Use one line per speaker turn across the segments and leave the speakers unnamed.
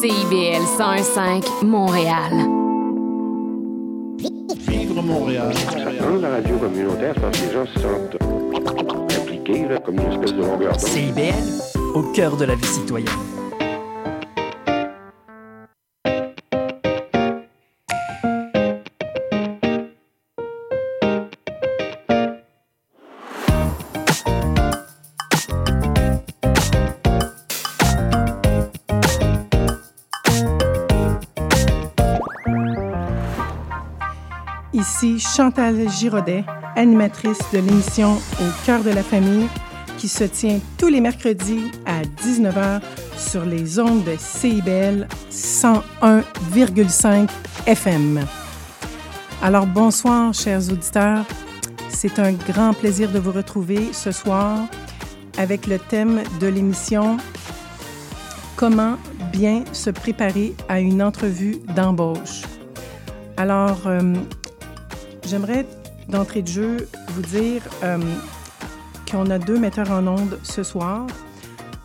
CIBL 101.5 Montréal.
Vivre Montréal.
Dans la radio communautaire, je pense que les gens se sentent impliqués là, comme une espèce de longueur.
CIBL, au cœur de la vie citoyenne.
Ici Chantal Giraudet, animatrice de l'émission Au cœur de la famille, qui se tient tous les mercredis à 19h sur les ondes de CIBL 101,5 FM. Alors bonsoir, chers auditeurs. C'est un grand plaisir de vous retrouver ce soir avec le thème de l'émission Comment bien se préparer à une entrevue d'embauche. Alors, euh, J'aimerais d'entrée de jeu vous dire euh, qu'on a deux metteurs en ondes ce soir.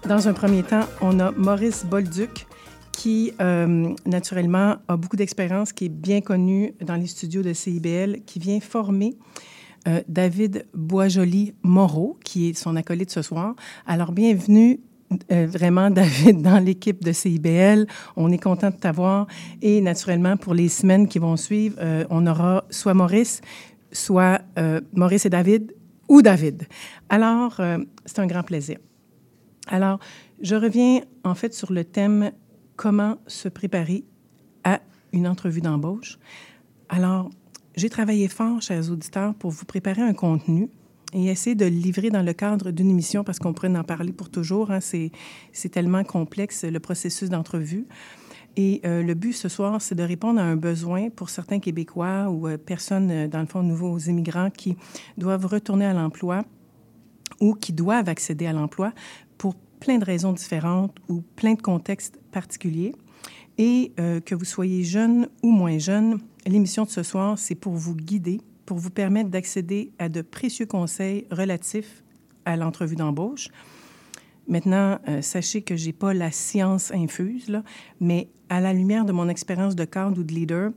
Dans un premier temps, on a Maurice Bolduc qui, euh, naturellement, a beaucoup d'expérience, qui est bien connu dans les studios de CIBL, qui vient former euh, David Boisjoli-Moreau, qui est son acolyte ce soir. Alors, bienvenue euh, vraiment, David, dans l'équipe de CIBL. On est content de t'avoir. Et naturellement, pour les semaines qui vont suivre, euh, on aura soit Maurice, soit euh, Maurice et David ou David. Alors, c'est un grand plaisir. Alors, je reviens en fait sur le thème comment se préparer à une entrevue d'embauche. Alors, j'ai travaillé fort, chers auditeurs, pour vous préparer un contenu et essayer de le livrer dans le cadre d'une émission parce qu'on pourrait en parler pour toujours. Hein. C'est tellement complexe, le processus d'entrevue. Et euh, le but ce soir, c'est de répondre à un besoin pour certains Québécois ou euh, personnes, euh, dans le fond, nouveaux immigrants qui doivent retourner à l'emploi ou qui doivent accéder à l'emploi pour plein de raisons différentes ou plein de contextes particuliers. Et que vous soyez jeune ou moins jeune, l'émission de ce soir, c'est pour vous guider pour vous permettre d'accéder à de précieux conseils relatifs à l'entrevue d'embauche. Maintenant, euh, sachez que je n'ai pas la science infuse, là, mais à la lumière de mon expérience de cadre ou de leader,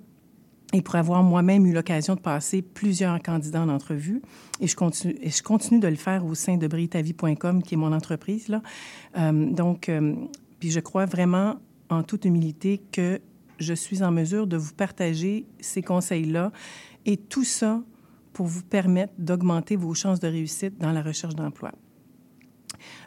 et pour avoir moi-même eu l'occasion de passer plusieurs candidats en entrevue, et je continue, je continue de le faire au sein de britavie.com, qui est mon entreprise. Là. Euh, donc, euh, puis je crois vraiment, en toute humilité, que je suis en mesure de vous partager ces conseils-là et tout ça pour vous permettre d'augmenter vos chances de réussite dans la recherche d'emploi.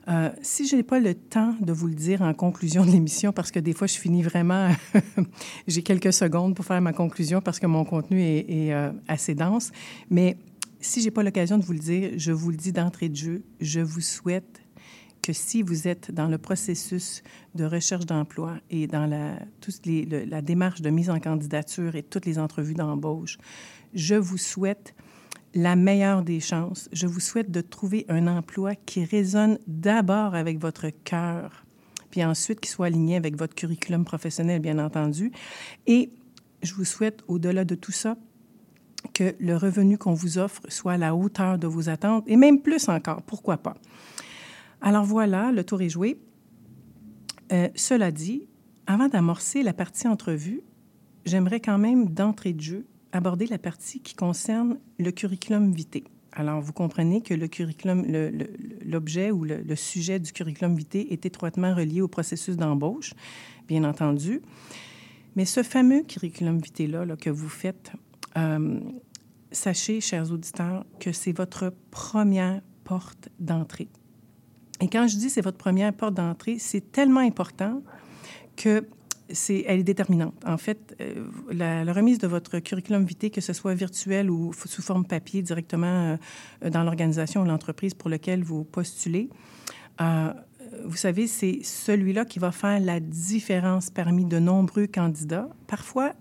Euh, si je n'ai pas le temps de vous le dire en conclusion de l'émission, parce que des fois, je finis vraiment, j'ai quelques secondes pour faire ma conclusion parce que mon contenu est, euh, assez dense, mais si je n'ai pas l'occasion de vous le dire, je vous le dis d'entrée de jeu, je vous souhaite que si vous êtes dans le processus de recherche d'emploi et dans la, les, la démarche de mise en candidature et toutes les entrevues d'embauche, je vous souhaite la meilleure des chances. Je vous souhaite de trouver un emploi qui résonne d'abord avec votre cœur, puis ensuite qui soit aligné avec votre curriculum professionnel, bien entendu. Et je vous souhaite, au-delà de tout ça, que le revenu qu'on vous offre soit à la hauteur de vos attentes, et même plus encore, pourquoi pas? Alors voilà, le tour est joué. Euh, cela dit, avant d'amorcer la partie entrevue, j'aimerais quand même, d'entrée de jeu, aborder la partie qui concerne le curriculum vitae. Alors, vous comprenez que le curriculum, l'objet ou le, sujet du curriculum vitae est étroitement relié au processus d'embauche, bien entendu. Mais ce fameux curriculum vitae-là là, que vous faites, euh, sachez, chers auditeurs, que c'est votre première porte d'entrée. Et quand je dis c'est votre première porte d'entrée, c'est tellement important que c'est, elle est déterminante. En fait, euh, la, remise de votre curriculum vitae, que ce soit virtuel ou sous forme papier directement euh, dans l'organisation ou l'entreprise pour laquelle vous postulez, euh, vous savez, c'est celui-là qui va faire la différence parmi de nombreux candidats. Parfois,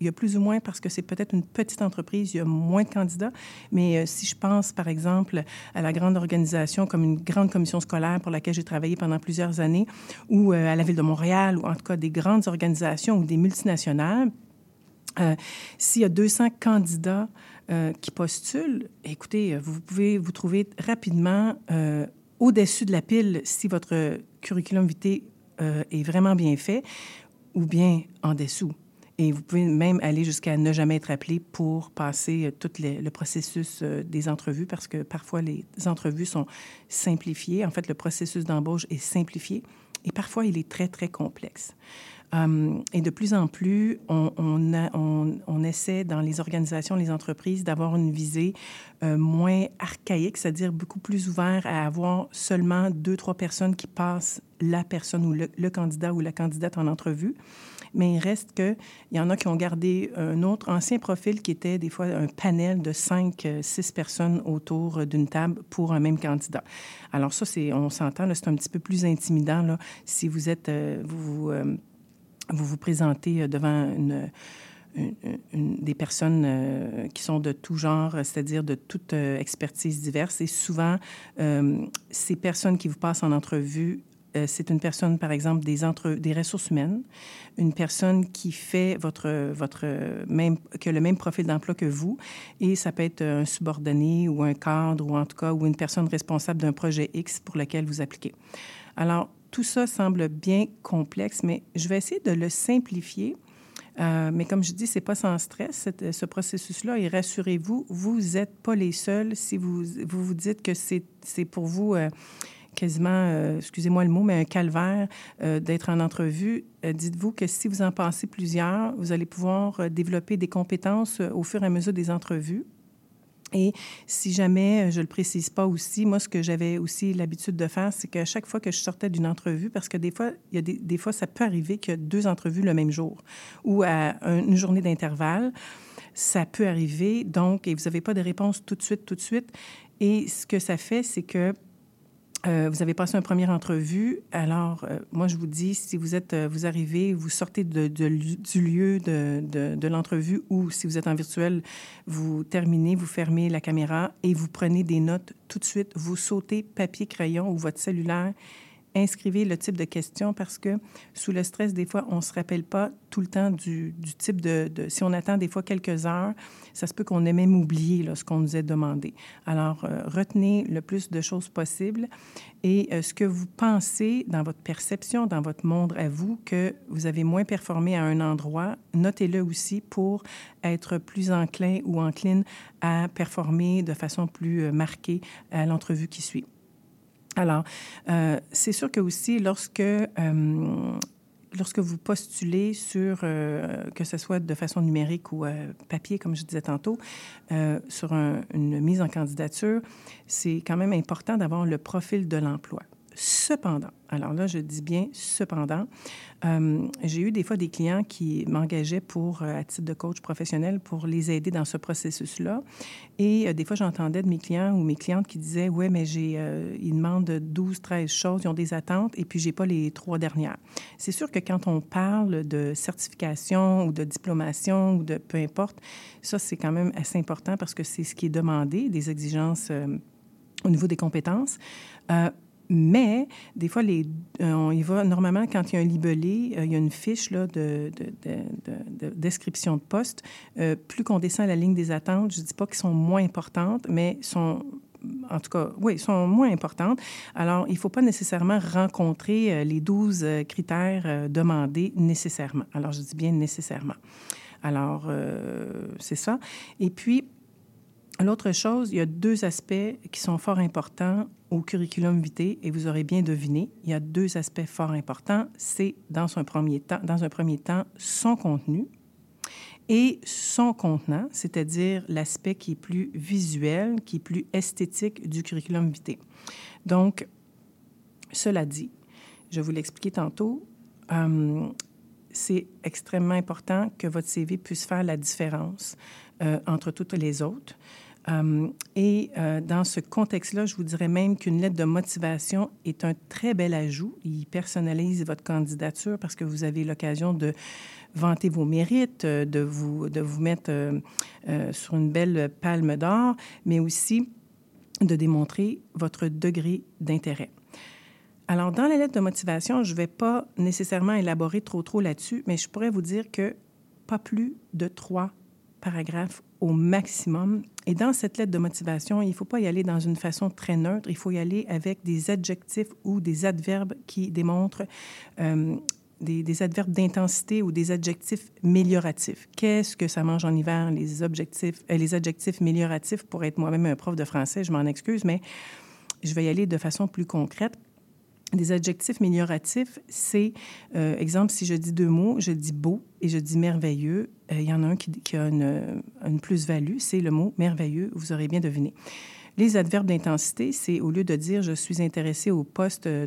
il y a plus ou moins parce que c'est peut-être une petite entreprise, il y a moins de candidats. Mais euh, si je pense, par exemple, à la grande organisation comme une grande commission scolaire pour laquelle j'ai travaillé pendant plusieurs années, ou euh, à la Ville de Montréal, ou en tout cas des grandes organisations ou des multinationales, euh, s'il y a 200 candidats qui postulent, écoutez, vous pouvez vous trouver rapidement au-dessus de la pile si votre curriculum vitae est vraiment bien fait ou bien en dessous. Et vous pouvez même aller jusqu'à ne jamais être appelé pour passer euh, tout le processus euh, des entrevues parce que parfois les entrevues sont simplifiées. En fait, le processus d'embauche est simplifié et parfois il est très, très complexe. Um, et de plus en plus, on, essaie dans les organisations, les entreprises, d'avoir une visée euh, moins archaïque, c'est-à-dire beaucoup plus ouvert à avoir seulement deux, trois personnes qui passent la personne ou le candidat ou la candidate en entrevue mais il reste qu'il y en a qui ont gardé un autre ancien profil qui était des fois un panel de cinq, euh, six personnes autour d'une table pour un même candidat. Alors ça, c'est, on s'entend, c'est un petit peu plus intimidant si vous êtes, euh, vous, euh, vous, vous présentez devant des personnes qui sont de tout genre, c'est-à-dire de toute euh, expertise diverse. Et souvent, ces personnes qui vous passent en entrevue c'est une personne, par exemple, des, ressources humaines, une personne qui fait votre, même, a le même profil d'emploi que vous, et ça peut être un subordonné ou un cadre, ou en tout cas, ou une personne responsable d'un projet X pour lequel vous appliquez. Alors, tout ça semble bien complexe, mais je vais essayer de le simplifier. Euh, mais comme je dis, c'est pas sans stress, ce processus-là. Et rassurez-vous, vous n'êtes pas les seuls si vous vous, vous dites que c'est pour vous... Euh, quasiment, euh, excusez-moi le mot, mais un calvaire euh, d'être en entrevue. Euh, Dites-vous que si vous en passez plusieurs, vous allez pouvoir développer des compétences au fur et à mesure des entrevues. Et si jamais, je ne le précise pas aussi, moi, ce que j'avais aussi l'habitude de faire, c'est qu'à chaque fois que je sortais d'une entrevue, parce que des fois, il y a des, des fois, ça peut arriver qu'il y a deux entrevues le même jour ou à une journée d'intervalle. Ça peut arriver, donc, et vous n'avez pas de réponse tout de suite, tout de suite. Et ce que ça fait, c'est que euh, vous avez passé une première entrevue. Alors, euh, moi, je vous dis, si vous êtes, euh, vous arrivez, vous sortez de, du lieu de, de l'entrevue ou si vous êtes en virtuel, vous terminez, vous fermez la caméra et vous prenez des notes tout de suite. Vous sautez papier, crayon ou votre cellulaire inscrivez le type de question parce que sous le stress, des fois, on ne se rappelle pas tout le temps du, type de, de, Si on attend des fois quelques heures, ça se peut qu'on ait même oublié là, ce qu'on nous a demandé. Alors, euh, retenez le plus de choses possible et euh, ce que vous pensez dans votre perception, dans votre monde à vous, que vous avez moins performé à un endroit, notez-le aussi pour être plus enclin ou encline à performer de façon plus euh, marquée à l'entrevue qui suit. Alors, euh, c'est sûr que aussi, lorsque, euh, vous postulez sur, euh, que ce soit de façon numérique ou papier, comme je disais tantôt, sur un, une mise en candidature, c'est quand même important d'avoir le profil de l'emploi. Cependant, alors là, je dis bien cependant, euh, j'ai eu des fois des clients qui m'engageaient pour, euh, à titre de coach professionnel, pour les aider dans ce processus-là. Et euh, des fois, j'entendais de mes clients ou mes clientes qui disaient, ouais, mais j'ai, euh, ils demandent 12, 13 choses, ils ont des attentes, et puis j'ai pas les trois dernières. C'est sûr que quand on parle de certification ou de diplomation ou de peu importe, ça, c'est quand même assez important parce que c'est ce qui est demandé, des exigences au niveau des compétences. Mais des fois, les, euh, on y va normalement quand il y a un libellé, euh, il y a une fiche là, de, de, de, de description de poste. Euh, plus qu'on descend la ligne des attentes, je ne dis pas qu'elles sont moins importantes, mais sont en tout cas, oui, sont moins importantes. Alors, il ne faut pas nécessairement rencontrer les 12 critères demandés nécessairement. Alors, je dis bien nécessairement. Alors, c'est ça. Et puis, L'autre chose, il y a deux aspects qui sont fort importants au curriculum vitae et vous aurez bien deviné, il y a deux aspects fort importants. C'est dans un premier temps, dans un premier temps, son contenu et son contenant, c'est-à-dire l'aspect qui est plus visuel, qui est plus esthétique du curriculum vitae. Donc, cela dit, je vous l'expliquais tantôt, euh, c'est extrêmement important que votre CV puisse faire la différence euh, entre toutes les autres. Um, et euh, dans ce contexte-là, je vous dirais même qu'une lettre de motivation est un très bel ajout. Il personnalise votre candidature parce que vous avez l'occasion de vanter vos mérites, de vous, de vous mettre euh, euh, sur une belle palme d'or, mais aussi de démontrer votre degré d'intérêt. Alors, dans la lettre de motivation, je ne vais pas nécessairement élaborer trop trop là-dessus, mais je pourrais vous dire que pas plus de trois paragraphes au maximum. Et dans cette lettre de motivation, il ne faut pas y aller dans une façon très neutre, il faut y aller avec des adjectifs ou des adverbes qui démontrent euh, des, adverbes d'intensité ou des adjectifs mélioratifs. Qu'est-ce que ça mange en hiver, les, objectifs, euh, les adjectifs mélioratifs? Pour être moi-même un prof de français, je m'en excuse, mais je vais y aller de façon plus concrète. Des adjectifs mélioratifs, c'est, euh, exemple, si je dis deux mots, je dis beau et je dis merveilleux. Euh, il y en a un qui, a une, une plus-value, c'est le mot merveilleux. Vous aurez bien deviné. Les adverbes d'intensité, c'est au lieu de dire je suis intéressé au poste euh,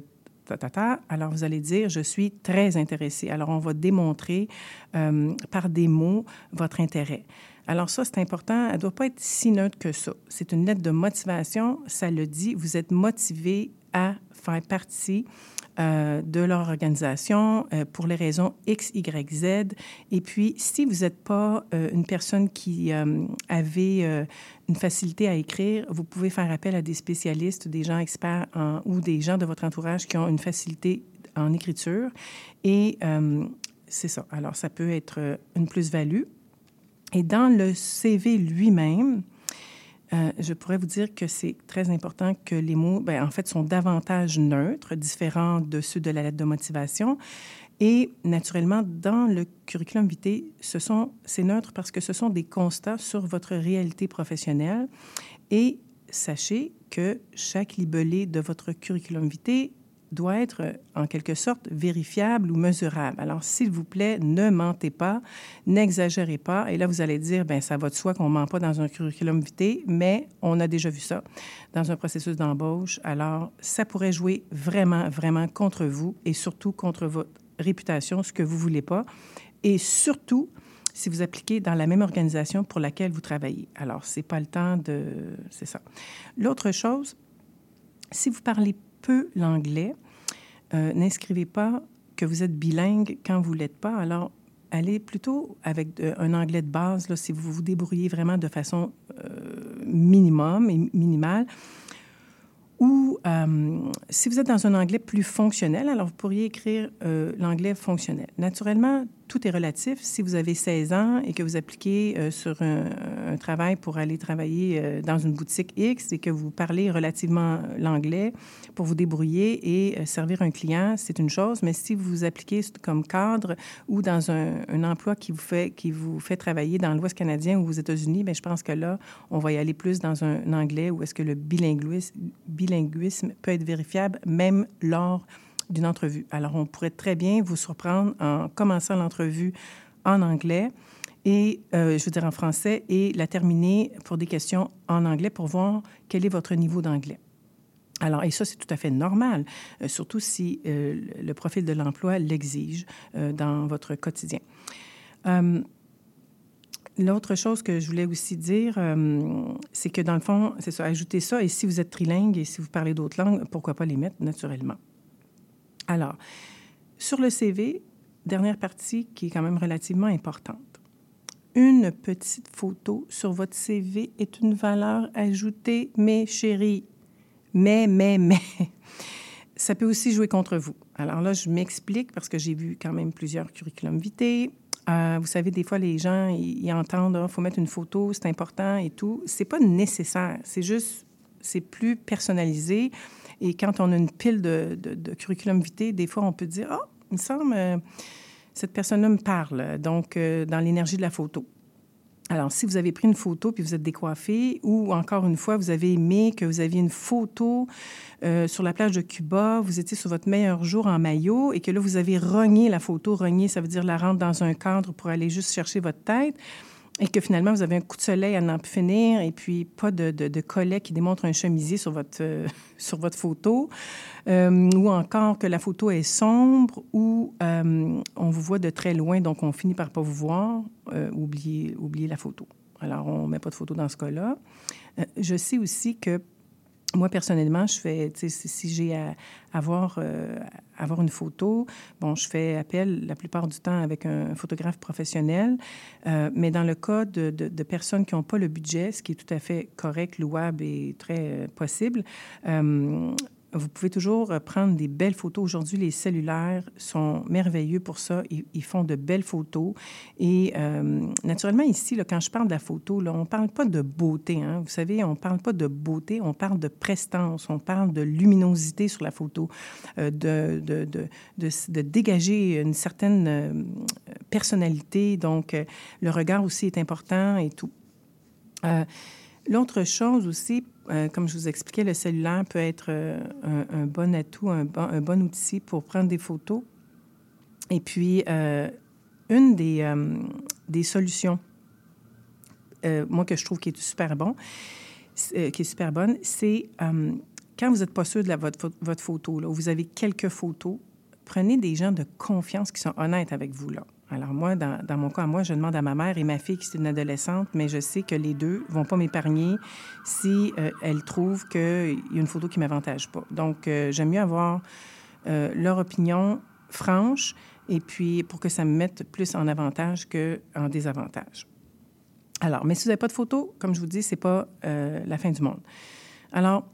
alors vous allez dire je suis très intéressé. Alors on va démontrer euh, par des mots votre intérêt. Alors ça, c'est important. Elle ne doit pas être si neutre que ça. C'est une lettre de motivation. Ça le dit. Vous êtes motivé à faire partie euh, de leur organisation euh, pour les raisons X, Y, Z. Et puis, si vous n'êtes pas euh, une personne qui avait une facilité à écrire, vous pouvez faire appel à des spécialistes, des gens experts ou des gens de votre entourage qui ont une facilité en écriture. Et c'est ça. Alors, ça peut être une plus-value. Et dans le CV lui-même, euh, je pourrais vous dire que c'est très important que les mots, ben, en fait, sont davantage neutres, différents de ceux de la lettre de motivation. Et naturellement, dans le curriculum vitae, ce sont, c'est neutre parce que ce sont des constats sur votre réalité professionnelle. Et sachez que chaque libellé de votre curriculum vitae doit être en quelque sorte vérifiable ou mesurable. Alors, s'il vous plaît, ne mentez pas, n'exagérez pas. Et là, vous allez dire, ben ça va de soi qu'on ne ment pas dans un curriculum vitae, mais on a déjà vu ça dans un processus d'embauche. Alors, ça pourrait jouer vraiment, vraiment contre vous et surtout contre votre réputation, ce que vous ne voulez pas. Et surtout, si vous appliquez dans la même organisation pour laquelle vous travaillez. Alors, ce n'est pas le temps de... C'est ça. L'autre chose, si vous parlez peu l'anglais, euh, n'inscrivez pas que vous êtes bilingue quand vous ne l'êtes pas. Alors, allez plutôt avec euh, un anglais de base, là, si vous vous débrouillez vraiment de façon euh, minimum et minimale. Ou si vous êtes dans un anglais plus fonctionnel, alors vous pourriez écrire l'anglais fonctionnel. Naturellement, tout est relatif. Si vous avez 16 ans et que vous appliquez euh, sur un, travail pour aller travailler euh, dans une boutique X et que vous parlez relativement l'anglais pour vous débrouiller et euh, servir un client, c'est une chose. Mais si vous vous appliquez comme cadre ou dans un, emploi qui vous, fait, qui vous fait travailler dans l'Ouest canadien ou aux États-Unis, bien, je pense que là, on va y aller plus dans un, un anglais où est-ce que le bilinguisme, bilinguisme peut être vérifiable même lors d'une entrevue. Alors, on pourrait très bien vous surprendre en commençant l'entrevue en anglais et, euh, je veux dire en français, et la terminer pour des questions en anglais pour voir quel est votre niveau d'anglais. Alors, et ça, c'est tout à fait normal, euh, surtout si euh, le profil de l'emploi l'exige dans votre quotidien. Euh, L'autre chose que je voulais aussi dire, euh, c'est que dans le fond, c'est ça, ajouter ça, et si vous êtes trilingue et si vous parlez d'autres langues, pourquoi pas les mettre naturellement. Alors, sur le CV, dernière partie qui est quand même relativement importante. Une petite photo sur votre CV est une valeur ajoutée, mes chéris. Mais, mais, mais, ça peut aussi jouer contre vous. Alors là, je m'explique parce que j'ai vu quand même plusieurs curriculums vitae. Euh, vous savez, des fois, les gens, ils, entendent, il oh, faut mettre une photo, c'est important et tout. C'est pas nécessaire. C'est juste, c'est plus personnalisé. Et quand on a une pile de, curriculum vitae, des fois, on peut dire, oh, il me semble, euh, cette personne-là me parle. Donc, euh, dans l'énergie de la photo. Alors, si vous avez pris une photo puis vous êtes décoiffé, ou encore une fois, vous avez aimé que vous aviez une photo euh, sur la plage de Cuba, vous étiez sur votre meilleur jour en maillot et que là, vous avez rogné la photo. Rogné, ça veut dire la rendre dans un cadre pour aller juste chercher votre tête et que finalement, vous avez un coup de soleil à n'en finir et puis pas de, collet qui démontre un chemisier sur votre, euh, sur votre photo, euh, ou encore que la photo est sombre ou euh, on vous voit de très loin, donc on finit par pas vous voir, oubliez, oubliez la photo. Alors, on ne met pas de photo dans ce cas-là. Je sais aussi que moi, personnellement, je fais, si j'ai à avoir, euh, avoir une photo, bon, je fais appel la plupart du temps avec un photographe professionnel, euh, mais dans le cas de, de, de personnes qui n'ont pas le budget, ce qui est tout à fait correct, louable et très euh, possible, vous pouvez toujours prendre des belles photos. Aujourd'hui, les cellulaires sont merveilleux pour ça. Ils, font de belles photos. Et naturellement, ici, quand je parle de la photo, on ne parle pas de beauté. Hein. Vous savez, on ne parle pas de beauté, on parle de prestance, on parle de luminosité sur la photo, de, de, dégager une certaine personnalité. Donc, le regard aussi est important et tout. L'autre chose aussi, euh, comme je vous expliquais, le cellulaire peut être euh, un, bon atout, un bon, outil pour prendre des photos. Et puis, euh, une des, solutions, moi, que je trouve qui est super bon, qui est super bonne, c'est quand vous n'êtes pas sûr de votre, votre photo, là, vous avez quelques photos, prenez des gens de confiance qui sont honnêtes avec vous. Là. Alors moi, dans, mon cas, moi, je demande à ma mère et ma fille qui est une adolescente, mais je sais que les deux vont pas m'épargner si euh, elles trouvent qu'il y a une photo qui m'avantage pas. Donc, euh, j'aime mieux avoir euh, leur opinion franche et puis pour que ça me mette plus en avantage qu'en désavantage. Alors, mais si vous n'avez pas de photo, comme je vous dis, c'est pas la fin du monde. Alors,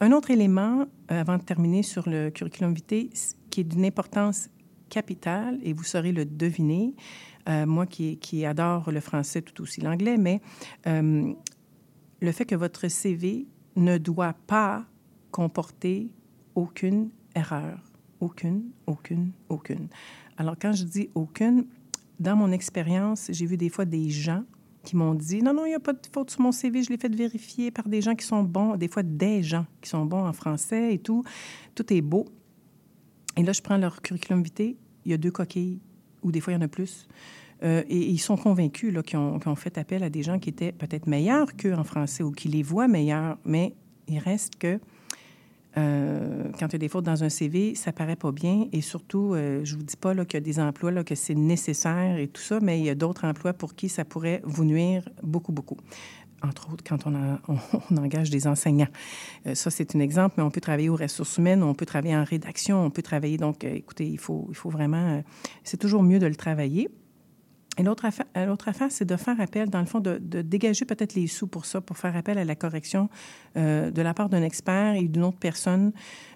un autre élément, avant de terminer sur le curriculum vitae, qui est d'une importance capital et vous saurez le deviner. Euh, moi qui, qui, adore le français tout aussi l'anglais, mais euh, le fait que votre CV ne doit pas comporter aucune erreur. Aucune, aucune, aucune. Alors quand je dis aucune, dans mon expérience, j'ai vu des fois des gens qui m'ont dit non, non, il n'y a pas de faute sur mon CV, je l'ai fait vérifier par des gens qui sont bons, des fois des gens qui sont bons en français et tout. Tout est beau. Et là, je prends leur curriculum vitae, il y a deux coquilles, ou des fois, il y en a plus. Euh, et, ils sont convaincus qu'ils ont, fait appel à des gens qui étaient peut-être meilleurs qu'eux en français ou qui les voient meilleurs, mais il reste que euh, quand il y a des fautes dans un CV, ça paraît pas bien. Et surtout, euh, je vous dis pas qu'il y a des emplois là, que c'est nécessaire et tout ça, mais il y a d'autres emplois pour qui ça pourrait vous nuire beaucoup, beaucoup entre autres quand on, engage des enseignants. Euh, ça, c'est un exemple, mais on peut travailler aux ressources humaines, on peut travailler en rédaction, on peut travailler. Donc, euh, écoutez, il faut, il faut vraiment. Euh, c'est toujours mieux de le travailler. Et l'autre affaire, affaire c'est de faire appel, dans le fond, de, de dégager peut-être les sous pour ça, pour faire appel à la correction de la part d'un expert et d'une autre personne.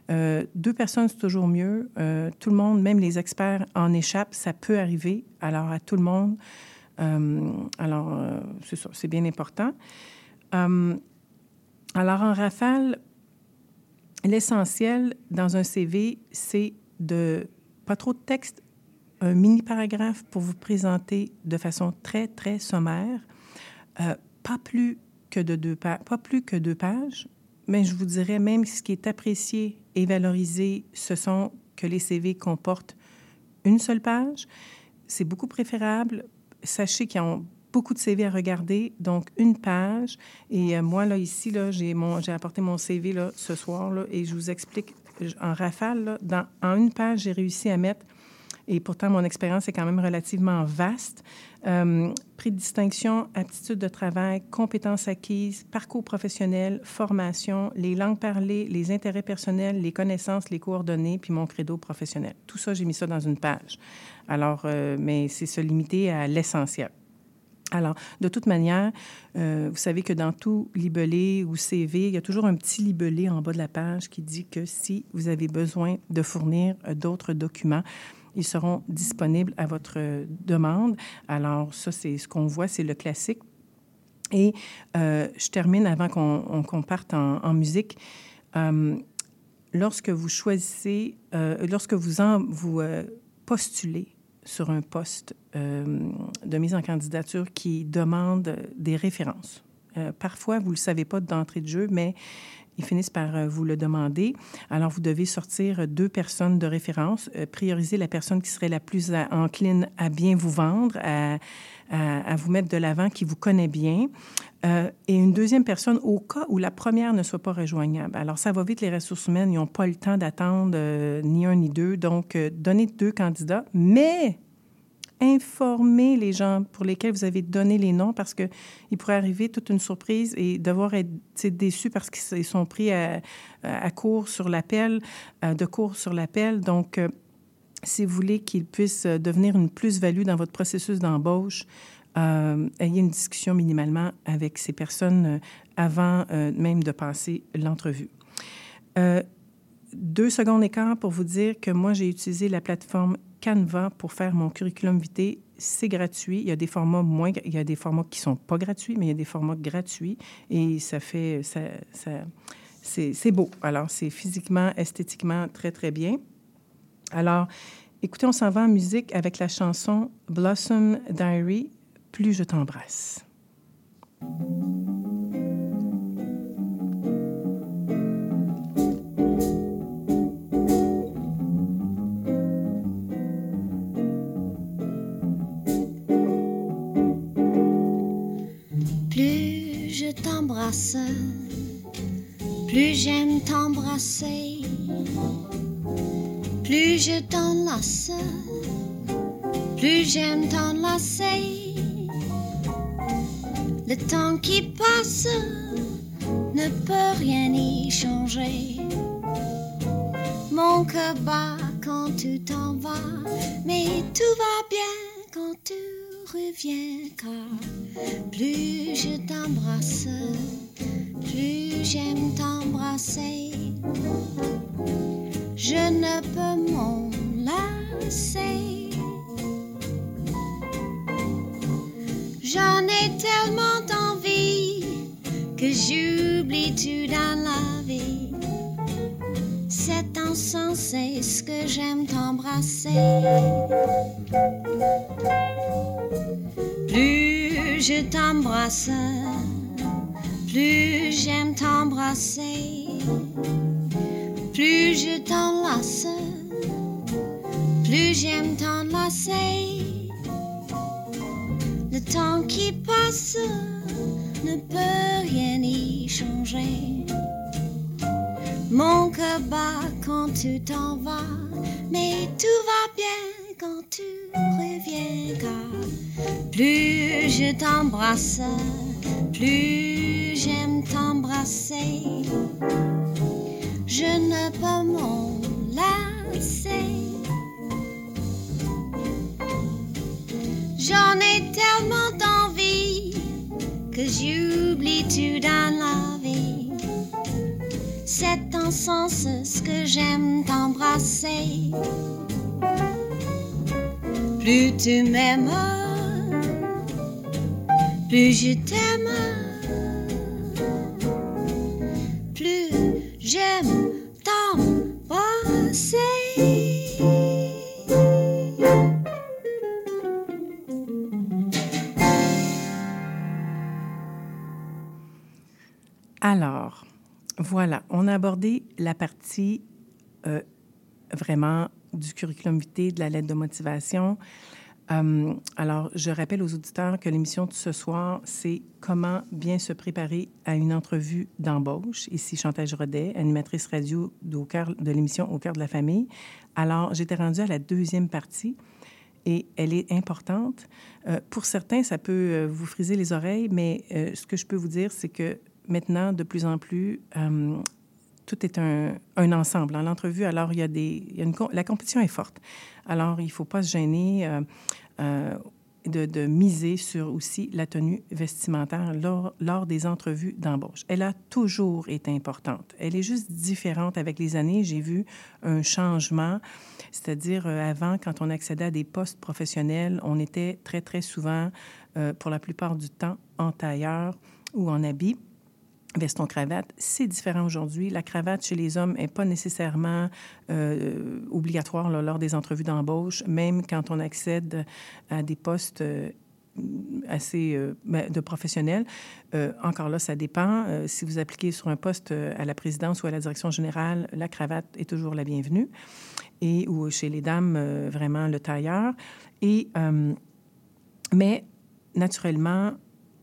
deux personnes, c'est toujours mieux. tout le monde, même les experts, en échappent. Ça peut arriver. Alors, à tout le monde. Euh, alors, euh, c'est bien important. Euh, alors, en rafale, l'essentiel dans un CV, c'est de pas trop de texte, un mini paragraphe pour vous présenter de façon très, très sommaire, pas plus que de deux pas plus que deux pages, mais je vous dirais même ce qui est apprécié et valorisé, ce sont que les CV comportent une seule page. C'est beaucoup préférable sachez qu'ils ont beaucoup de CV à regarder, donc une page. Et euh, moi, là, ici, là, j'ai, mon, j'ai apporté mon CV là, ce soir là, et je vous explique en rafale. Dans, en une page, j'ai réussi à mettre, et pourtant mon expérience est quand même relativement vaste, euh, prix de distinction, aptitude de travail, compétences acquises, parcours professionnel, formation, les langues parlées, les intérêts personnels, les connaissances, les coordonnées, puis mon credo professionnel. Tout ça, j'ai mis ça dans une page. Alors, euh, mais c'est se limiter à l'essentiel. Alors, de toute manière, euh, vous savez que dans tout libellé ou CV, il y a toujours un petit libellé en bas de la page qui dit que si vous avez besoin de fournir euh, d'autres documents, ils seront disponibles à votre demande. Alors, ça, c'est ce qu'on voit, c'est le classique. Et je termine avant qu'on parte en, musique. lorsque vous choisissez, lorsque vous, en, vous postulez sur un poste euh, de mise en candidature qui demande des références. Euh, parfois, vous ne le savez pas d'entrée de jeu, mais ils finissent par euh, vous le demander. Alors, vous devez sortir deux personnes de référence, prioriser la personne qui serait la plus encline à bien vous vendre, à, vous mettre de l'avant, qui vous connaît bien, euh, et une deuxième personne au cas où la première ne soit pas rejoignable. Alors, ça va vite, les ressources humaines, n'ont pas le temps d'attendre euh, ni un ni deux. Donc, euh, donnez deux candidats, mais informez les gens pour lesquels vous avez donné les noms parce qu'il pourrait arriver toute une surprise et devoir être déçus parce qu'ils sont pris à, court sur l'appel, de cours sur l'appel. Donc, si vous voulez qu'il puisse euh, devenir une plus-value dans votre processus d'embauche, euh, ayez une discussion minimalement avec ces personnes euh, avant même de passer l'entrevue. deux secondes écart pour vous dire que moi, j'ai utilisé la plateforme Canva pour faire mon curriculum vitae. C'est gratuit. Il y a des formats moins, il y a des formats qui sont pas gratuits, mais il y a des formats gratuits et ça fait, ça, c'est beau. Alors, c'est physiquement, esthétiquement très, très bien. Alors, écoutez, on s'en va en musique avec la chanson Blossom Diary, Plus je t'embrasse.
T'embrasse, plus j'aime t'embrasser, plus je t'enlace, plus j'aime t'enlacer. Le temps qui passe ne peut rien y changer. Mon cœur bat quand tu t'en vas, mais tout va bien quand tu reviens. Car plus je t'embrasse, plus j'aime t'embrasser. Je ne peux m'en lasser. J'en ai tellement envie que j'oublie tout dans la vie? C'est insensé ce que j'aime t'embrasser? Plus je t'embrasse, plus j'aime t'embrasser. Plus je t'enlace, plus j'aime t'enlacer. Le temps qui passe ne peut rien y changer. Mon cœur bat quand tu t'en vas, mais tout va bien quand tu reviens. Plus je t'embrasse, plus j'aime t'embrasser. Je ne peux m'en lasser. J'en ai tellement d'envie que j'oublie tout dans la vie? C'est en sens ce que j'aime t'embrasser. Plus tu m'aimes, plus je t'aime. Plus j'aime t'embrasser.
Alors, voilà, on a abordé la partie euh, vraiment du curriculum vitae, de la lettre de motivation. Euh, alors, je rappelle aux auditeurs que l'émission de ce soir, c'est comment bien se préparer à une entrevue d'embauche. Ici, Chantal Rodet, animatrice radio de, l'émission Au cœur de la famille. Alors, j'étais rendue à la deuxième partie et elle est importante. Euh, pour certains, ça peut euh, vous friser les oreilles, mais ce que je peux vous dire, c'est que maintenant, de plus en plus, tout est un, ensemble. L'entrevue, alors, il y a des... la compétition est forte. Alors, il ne faut pas se gêner euh, euh, de, miser sur aussi la tenue vestimentaire lors, des entrevues d'embauche. Elle a toujours été importante. Elle est juste différente avec les années. J'ai vu un changement, c'est-à-dire euh, avant, quand on accédait à des postes professionnels, on était très, très souvent, pour la plupart du temps, en tailleur ou en habit veston cravate, c'est différent aujourd'hui. La cravate chez les hommes n'est pas nécessairement euh, obligatoire lors des entrevues d'embauche, même quand on accède à des postes euh, assez euh, ben, de professionnels. Encore là, ça dépend. Si vous appliquez sur un poste à la présidence ou à la direction générale, la cravate est toujours la bienvenue. Et ou chez les dames, vraiment le tailleur. Et, mais naturellement,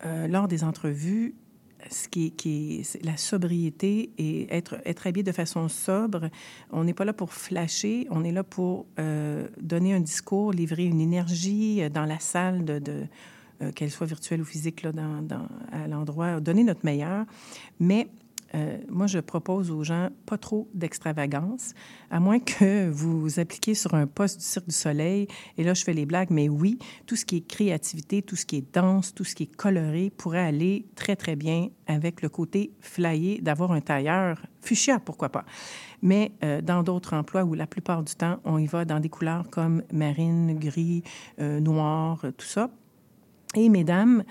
lors des entrevues, ce qui est, la sobriété et être, être habillé de façon sobre. On n'est pas là pour flasher, on est là pour euh, donner un discours, livrer une énergie euh, dans la salle, de, euh, qu'elle soit virtuelle ou physique, là, dans- à l'endroit, donner notre meilleur. Mais euh, moi, je propose aux gens pas trop d'extravagance, à moins que vous appliquiez sur un poste du Cirque du Soleil. Et là, je fais les blagues, mais oui, tout ce qui est créativité, tout ce qui est danse, tout ce qui est coloré pourrait aller très, très bien avec le côté flyé d'avoir un tailleur fuchsia, pourquoi pas. Mais euh, dans d'autres emplois où la plupart du temps, on y va dans des couleurs comme marine, gris, euh, noir, tout ça. Et mesdames,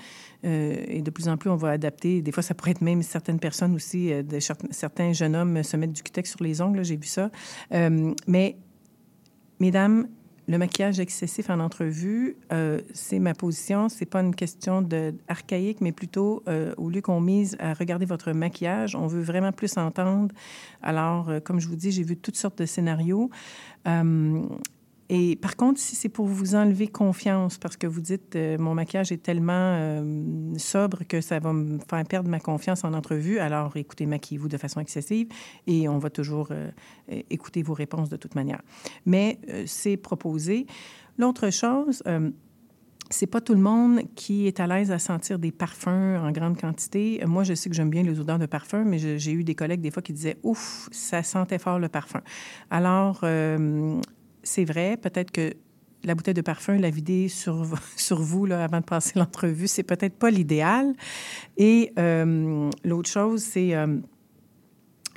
euh, et de plus en plus, on va adapter. Des fois, ça pourrait être même certaines personnes aussi, euh, certains jeunes hommes se mettent du cutex sur les ongles, j'ai vu ça. Euh, mais, mesdames, le maquillage excessif en entrevue, c'est ma position. C'est pas une question de archaïque, mais plutôt au lieu qu'on mise à regarder votre maquillage, on veut vraiment plus entendre. Alors, comme je vous dis, j'ai vu toutes sortes de scénarios. Et par contre, si c'est pour vous enlever confiance, parce que vous dites euh, mon maquillage est tellement euh, sobre que ça va me faire perdre ma confiance en entrevue, alors écoutez, maquillez-vous de façon excessive et on va toujours euh, écouter vos réponses de toute manière. Mais c'est proposé. L'autre chose, c'est pas tout le monde qui est à l'aise à sentir des parfums en grande quantité. Moi, je sais que j'aime bien les odeurs de parfum, mais j'ai eu des collègues des fois qui disaient ouf, ça sentait fort le parfum. Alors, c'est vrai, peut-être que la bouteille de parfum, la vider sur, sur vous là, avant de passer l'entrevue, c'est peut-être pas l'idéal. Et euh, l'autre chose, c'est euh,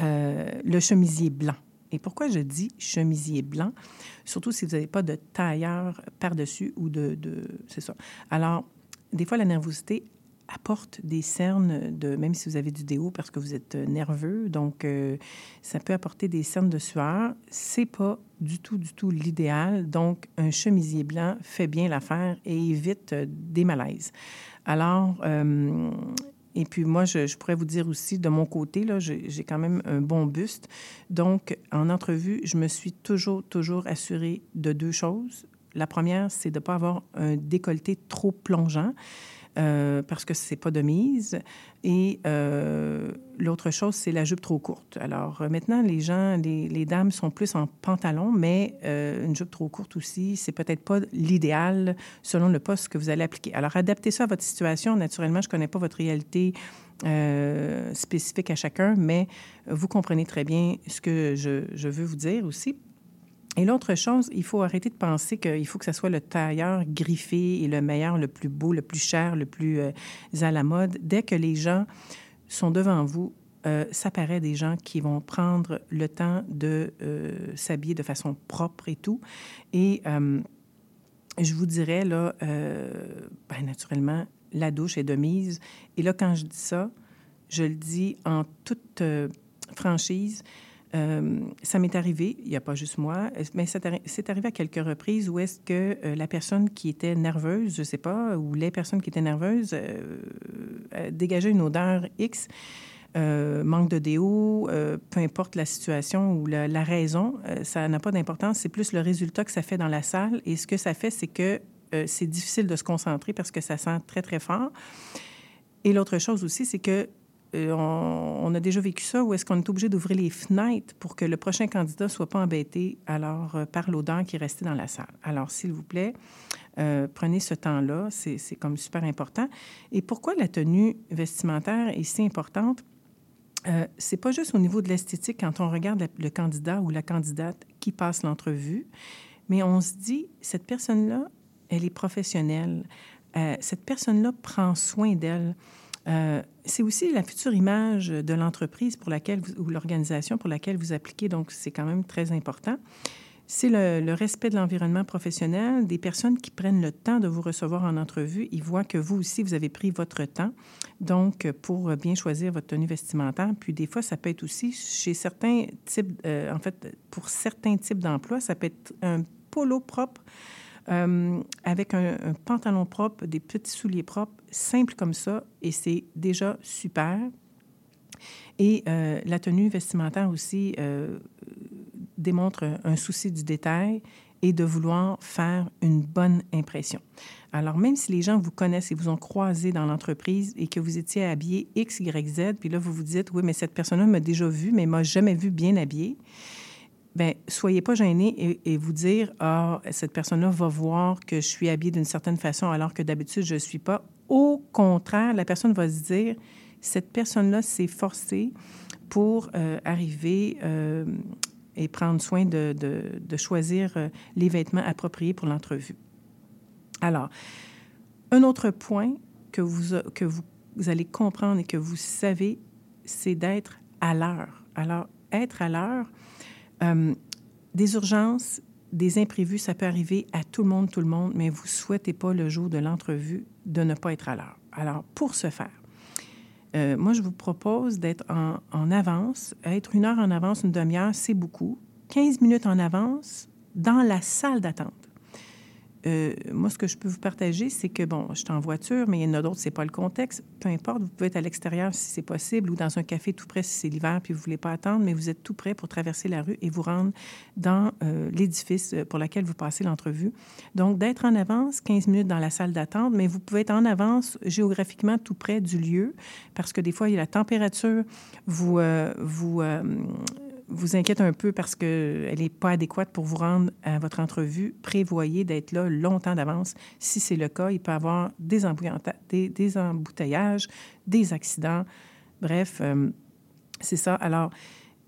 euh, le chemisier blanc. Et pourquoi je dis chemisier blanc? Surtout si vous n'avez pas de tailleur par-dessus ou de... de c'est ça. Alors, des fois, la nervosité apporte des cernes de, même si vous avez du déo parce que vous êtes nerveux, donc ça peut apporter des cernes de sueur. C'est pas du tout, du tout l'idéal. Donc, un chemisier blanc fait bien l'affaire et évite euh, des malaises. Alors, euh, et puis moi, je, pourrais vous dire aussi, de mon côté, là, j'ai quand même un bon buste. Donc, en entrevue, je me suis toujours, toujours assurée de deux choses. La première, c'est de ne pas avoir un décolleté trop plongeant. Euh, parce que c'est pas de mise. Et euh, l'autre chose, c'est la jupe trop courte. Alors euh, maintenant, les gens, les, dames sont plus en pantalon, mais une jupe trop courte aussi, c'est peut-être pas l'idéal selon le poste que vous allez appliquer. Alors adaptez ça à votre situation. Naturellement, je connais pas votre réalité. spécifique à chacun, mais vous comprenez très bien ce que je veux vous dire aussi. Et l'autre chose, il faut arrêter de penser qu'il faut que ce soit le tailleur griffé et le meilleur, le plus beau, le plus cher, le plus euh, à la mode. Dès que les gens sont devant vous, euh, ça paraît des gens qui vont prendre le temps de euh, s'habiller de façon propre et tout. Et je vous dirais, là, ben, naturellement, la douche est de mise. Et là, quand je dis ça, je le dis en toute franchise. Euh, ça m'est arrivé, il n'y a pas juste moi, mais c'est arrivé à quelques reprises où est-ce que euh, la personne qui était nerveuse, je ne sais pas, ou les personnes qui étaient nerveuses euh, dégageaient une odeur X, manque de déo, peu importe la situation ou la raison, ça n'a pas d'importance, c'est plus le résultat que ça fait dans la salle. Et ce que ça fait, c'est que c'est difficile de se concentrer parce que ça sent très, très fort. Et l'autre chose aussi, c'est que euh, on, a déjà vécu ça, où est-ce qu'on est obligé d'ouvrir les fenêtres pour que le prochain candidat ne soit pas embêté alors, euh, par l'odeur qui est restée dans la salle. Alors, s'il vous plaît, euh, prenez ce temps-là, c'est comme super important. Et pourquoi la tenue vestimentaire est si importante? Euh, c'est pas juste au niveau de l'esthétique quand on regarde le candidat ou la candidate qui passe l'entrevue, mais on se dit, cette personne-là, elle est professionnelle. cette personne-là prend soin d'elle. Euh, c'est aussi la future image de l'entreprise pour laquelle ou l'organisation pour laquelle vous appliquez, donc c'est quand même très important. C'est le, respect de l'environnement professionnel, des personnes qui prennent le temps de vous recevoir en entrevue. Ils voient que vous aussi, vous avez pris votre temps, donc pour bien choisir votre tenue vestimentaire. Puis des fois, ça peut être aussi chez certains types, euh, en fait, pour certains types d'emplois, ça peut être un polo propre euh, avec un, pantalon propre, des petits souliers propres, simple comme ça, et c'est déjà super. Et euh, la tenue vestimentaire aussi euh, démontre un souci du détail et de vouloir faire une bonne impression. Alors, même si les gens vous connaissent et vous ont croisé dans l'entreprise et que vous étiez habillé X, Y, Z, puis là, vous vous dites, oui, mais cette personne-là m'a déjà vu, mais m'a jamais vu bien habillé, Bien, soyez pas gêné et, vous dire ah cette personne-là va voir que je suis habillée d'une certaine façon alors que d'habitude je ne suis pas. Au contraire, la personne va se dire cette personne-là s'est forcée pour euh, arriver euh, et prendre soin de, de- choisir euh, les vêtements appropriés pour l'entrevue. Alors, un autre point que vous, que vous allez comprendre et que vous savez, c'est d'être à l'heure. Alors, être à l'heure, euh, des urgences, des imprévus, ça peut arriver à tout le monde, tout le monde, mais vous ne souhaitez pas le jour de l'entrevue de ne pas être à l'heure. Alors, pour ce faire, euh, moi, je vous propose d'être en, en avance. Être une heure en avance, une demi-heure, c'est beaucoup. 15 minutes en avance dans la salle d'attente. Euh, moi, ce que je peux vous partager, c'est que, bon, je suis en voiture, mais il y en a d'autres, c'est pas le contexte. Peu importe, vous pouvez être à l'extérieur si c'est possible ou dans un café tout près si c'est l'hiver puis vous voulez pas attendre, mais vous êtes tout prêt pour traverser la rue et vous rendre dans euh, l'édifice pour lequel vous passez l'entrevue. Donc, d'être en avance, 15 minutes dans la salle d'attente, mais vous pouvez être en avance géographiquement tout près du lieu parce que des fois, il y a la température, vous, euh, euh, vous inquiète un peu parce qu'elle n'est pas adéquate pour vous rendre à votre entrevue, prévoyez d'être là longtemps d'avance. Si c'est le cas, il peut y avoir des, embouteillages, des accidents. Bref, euh, c'est ça. Alors,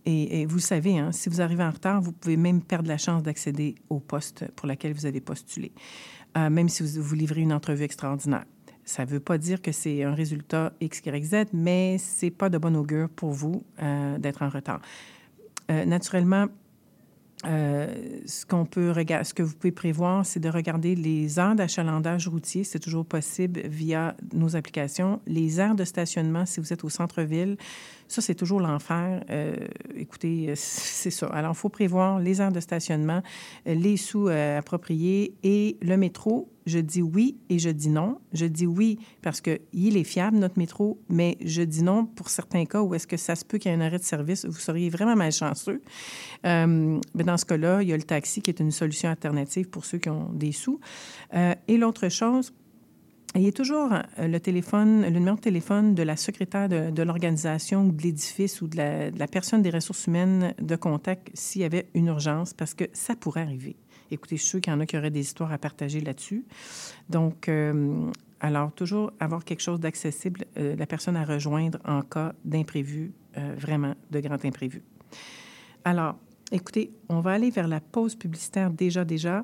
et, vous le savez, hein, si vous arrivez en retard, vous pouvez même perdre la chance d'accéder au poste pour lequel vous avez postulé, euh, même si vous, vous livrez une entrevue extraordinaire. Ça ne veut pas dire que c'est un résultat X, Y, Z, mais c'est pas de bon augure pour vous euh, d'être en retard. Euh, naturellement, euh, ce que vous pouvez prévoir, c'est de regarder les heures d'achalandage routier, c'est toujours possible via nos applications. Les heures de stationnement, si vous êtes au centre-ville, ça, c'est toujours l'enfer. Euh, écoutez, euh, c'est ça. Alors, il faut prévoir les heures de stationnement, euh, les sous appropriés et le métro. Je dis oui et je dis non. Je dis oui parce qu'il est fiable, notre métro, mais je dis non pour certains cas où est-ce que ça se peut qu'il y ait un arrêt de service. Vous seriez vraiment malchanceux. Mais dans ce cas-là, il y a le taxi qui est une solution alternative pour ceux qui ont des sous. Et l'autre chose, il y a toujours euh, le numéro de téléphone de la secrétaire de, l'organisation ou de l'édifice ou de la, personne des ressources humaines de contact s'il y avait une urgence, parce que ça pourrait arriver. Écoutez, je suis sûr qu'il y en a qui auraient des histoires à partager là-dessus. Donc, euh, alors, toujours avoir quelque chose d'accessible, euh, la personne à rejoindre en cas d'imprévu, vraiment de grand imprévu. Alors, écoutez, on va aller vers la pause publicitaire déjà, déjà,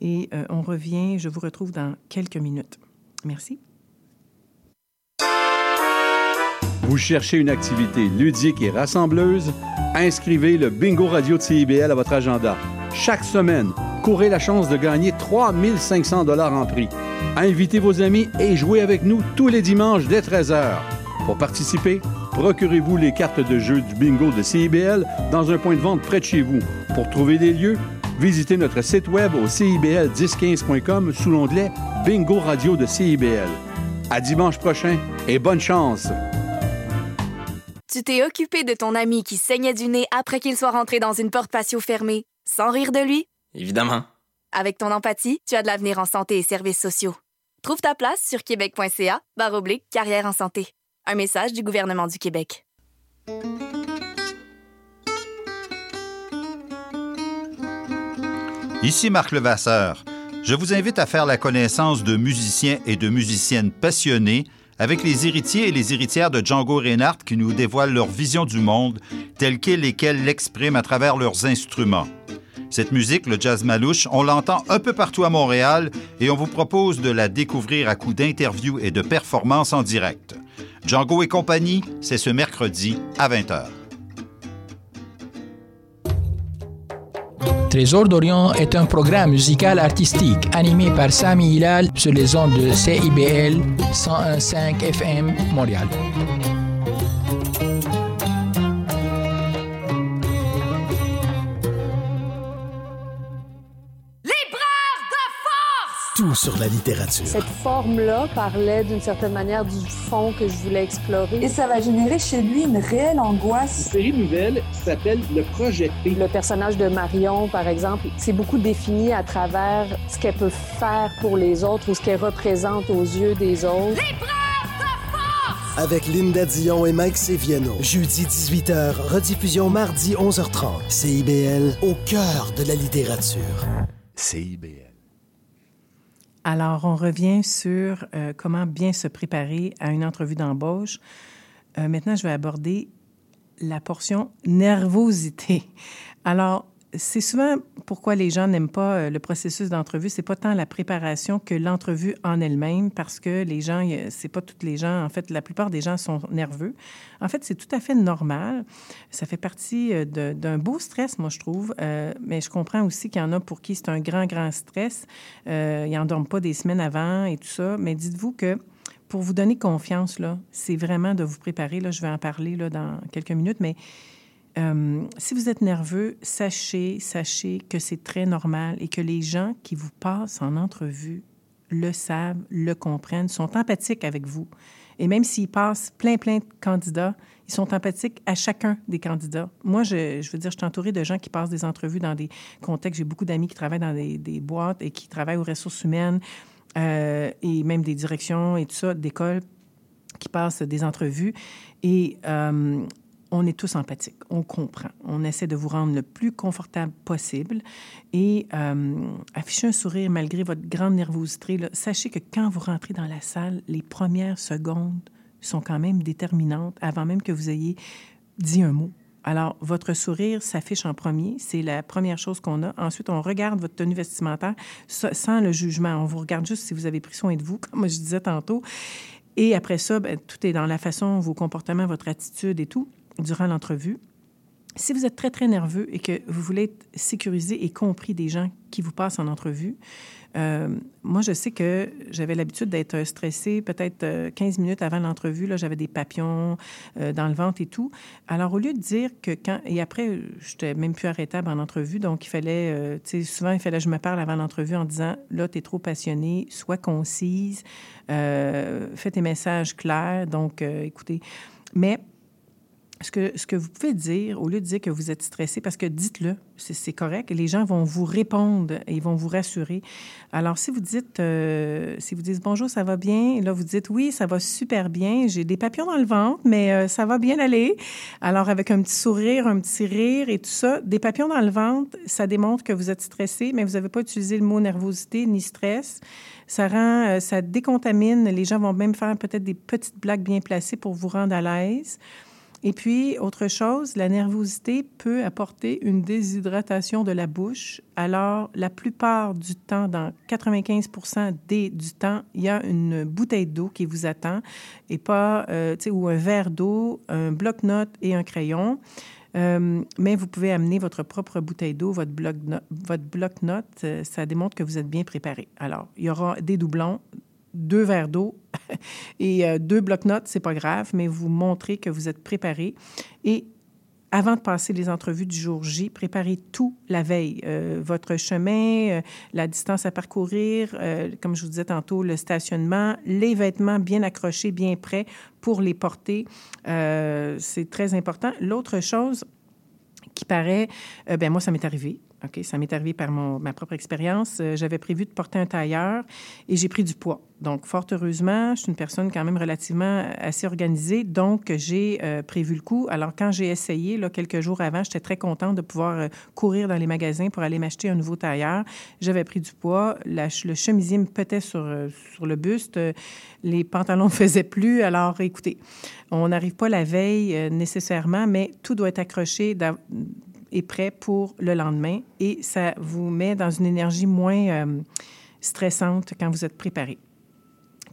et on revient, je vous retrouve dans quelques minutes. Merci.
Vous cherchez une activité ludique et rassembleuse? Inscrivez le Bingo Radio de CIBL à votre agenda. Chaque semaine, courez la chance de gagner 3500 dollars en prix. Invitez vos amis et jouez avec nous tous les dimanches dès 13h. Pour participer, procurez-vous les cartes de jeu du bingo de CIBL dans un point de vente près de chez vous. Pour trouver des lieux, visitez notre site web au cibl1015.com sous l'onglet Bingo Radio de CIBL. À dimanche prochain et bonne chance!
Tu t'es occupé de ton ami qui saignait du nez après qu'il soit rentré dans une porte patio fermée, sans rire de lui?
Évidemment.
Avec ton empathie, tu as de l'avenir en santé et services sociaux. Trouve ta place sur québec.ca barre oblique carrière en santé. Un message du gouvernement du Québec.
Ici Marc Levasseur. Je vous invite à faire la connaissance de musiciens et de musiciennes passionnés avec les héritiers et les héritières de Django Reinhardt qui nous dévoilent leur vision du monde telle qu'elle et qu'elle l'expriment à travers leurs instruments. Cette musique, le jazz malouche, on l'entend un peu partout à Montréal et on vous propose de la découvrir à coup d'interviews et de performances en direct. Django et compagnie, c'est ce mercredi à 20h.
Trésor d'Orient est un programme musical artistique animé par Sami Hilal sur les ondes de CIBL 101.5 FM Montréal.
Tout sur la littérature.
Cette forme-là parlait d'une certaine manière du fond que je voulais explorer.
Et ça va générer chez lui une réelle angoisse.
Une série nouvelle qui s'appelle Le Projet P.
Le personnage de Marion, par exemple, c'est beaucoup défini à travers ce qu'elle peut faire pour les autres ou ce qu'elle représente aux yeux des autres.
Avec Linda Dion et Mike Seviano. Jeudi 18h, rediffusion mardi 11h30. CIBL, au cœur de la littérature. CIBL.
Alors, on revient sur euh, comment bien se préparer à une entrevue d'embauche. Euh, maintenant, je vais aborder la portion nervosité. Alors, c'est souvent pourquoi les gens n'aiment pas euh, le processus d'entrevue. C'est pas tant la préparation que l'entrevue en elle-même, parce que les gens, c'est pas toutes les gens. En fait, la plupart des gens sont nerveux. En fait, c'est tout à fait normal. Ça fait partie euh, d'un beau stress, moi je trouve. Euh, mais je comprends aussi qu'il y en a pour qui c'est un grand, grand stress. Euh, ils n'endorment pas des semaines avant et tout ça. Mais dites-vous que pour vous donner confiance, là, c'est vraiment de vous préparer. Là, je vais en parler là, dans quelques minutes, mais euh, si vous êtes nerveux, sachez, sachez que c'est très normal et que les gens qui vous passent en entrevue le savent, le comprennent, sont empathiques avec vous. Et même s'ils passent plein, plein de candidats, ils sont empathiques à chacun des candidats. Moi, je, veux dire, je suis entourée de gens qui passent des entrevues dans des contextes. J'ai beaucoup d'amis qui travaillent dans des, des, boîtes et qui travaillent aux ressources humaines euh, et même des directions et tout ça, d'écoles qui passent des entrevues. Et euh, on est tous empathiques, on comprend. On essaie de vous rendre le plus confortable possible et euh, afficher un sourire malgré votre grande nervosité. Sachez que quand vous rentrez dans la salle, les premières secondes sont quand même déterminantes avant même que vous ayez dit un mot. Alors, votre sourire s'affiche en premier, c'est la première chose qu'on a. Ensuite, on regarde votre tenue vestimentaire sans le jugement. On vous regarde juste si vous avez pris soin de vous, comme je disais tantôt. Et après ça, bien, tout est dans la façon, vos comportements, votre attitude et tout durant l'entrevue. Si vous êtes très, très nerveux et que vous voulez être sécurisé et compris des gens qui vous passent en entrevue, euh, moi, je sais que j'avais l'habitude d'être stressée peut-être 15 minutes avant l'entrevue. Là, j'avais des papillons euh, dans le ventre et tout. Alors, au lieu de dire que quand... Et après, je n'étais même plus arrêtable en entrevue. Donc, il fallait... Euh, tu sais, souvent, il fallait que je me parle avant l'entrevue en disant, là, tu es trop passionné, sois concise, fais tes messages clairs. Donc, écoutez... Mais ce que, vous pouvez dire, au lieu de dire que vous êtes stressé, parce que dites-le, c'est correct, les gens vont vous répondre et ils vont vous rassurer. Alors, si vous dites, euh, si vous dites bonjour, ça va bien, et là, vous dites oui, ça va super bien, j'ai des papillons dans le ventre, mais euh, ça va bien aller. Alors, avec un petit sourire, un petit rire et tout ça, des papillons dans le ventre, ça démontre que vous êtes stressé, mais vous n'avez pas utilisé le mot nervosité ni stress. Ça rend, euh, ça décontamine. Les gens vont même faire peut-être des petites blagues bien placées pour vous rendre à l'aise. Et puis, autre chose, la nervosité peut apporter une déshydratation de la bouche. Alors, la plupart du temps, dans 95 des, du temps, il y a une bouteille d'eau qui vous attend et pas, euh, ou un verre d'eau, un bloc-notes et un crayon. Euh, mais vous pouvez amener votre propre bouteille d'eau, votre bloc-notes. Bloc euh, ça démontre que vous êtes bien préparé. Alors, il y aura des doublons deux verres d'eau et euh, deux blocs-notes, c'est pas grave, mais vous montrez que vous êtes préparé. Et avant de passer les entrevues du jour J, préparez tout la veille. Euh, votre chemin, euh, la distance à parcourir, comme je vous disais tantôt, le stationnement, les vêtements bien accrochés, bien prêts pour les porter. c'est très important. L'autre chose qui paraît, ben moi, ça m'est arrivé. OK, ça m'est arrivé par mon, ma propre expérience. Euh, j'avais prévu de porter un tailleur et j'ai pris du poids. Donc, fort heureusement, je suis une personne quand même relativement assez organisée, donc j'ai euh, prévu le coup. Alors, quand j'ai essayé, là, quelques jours avant, j'étais très contente de pouvoir euh, courir dans les magasins pour aller m'acheter un nouveau tailleur. J'avais pris du poids, la, le chemisier me pétait sur, sur le buste, les pantalons ne faisaient plus. Alors, écoutez, on n'arrive pas la veille nécessairement, mais tout doit être accroché est prêt pour le lendemain et ça vous met dans une énergie moins euh, stressante quand vous êtes préparé.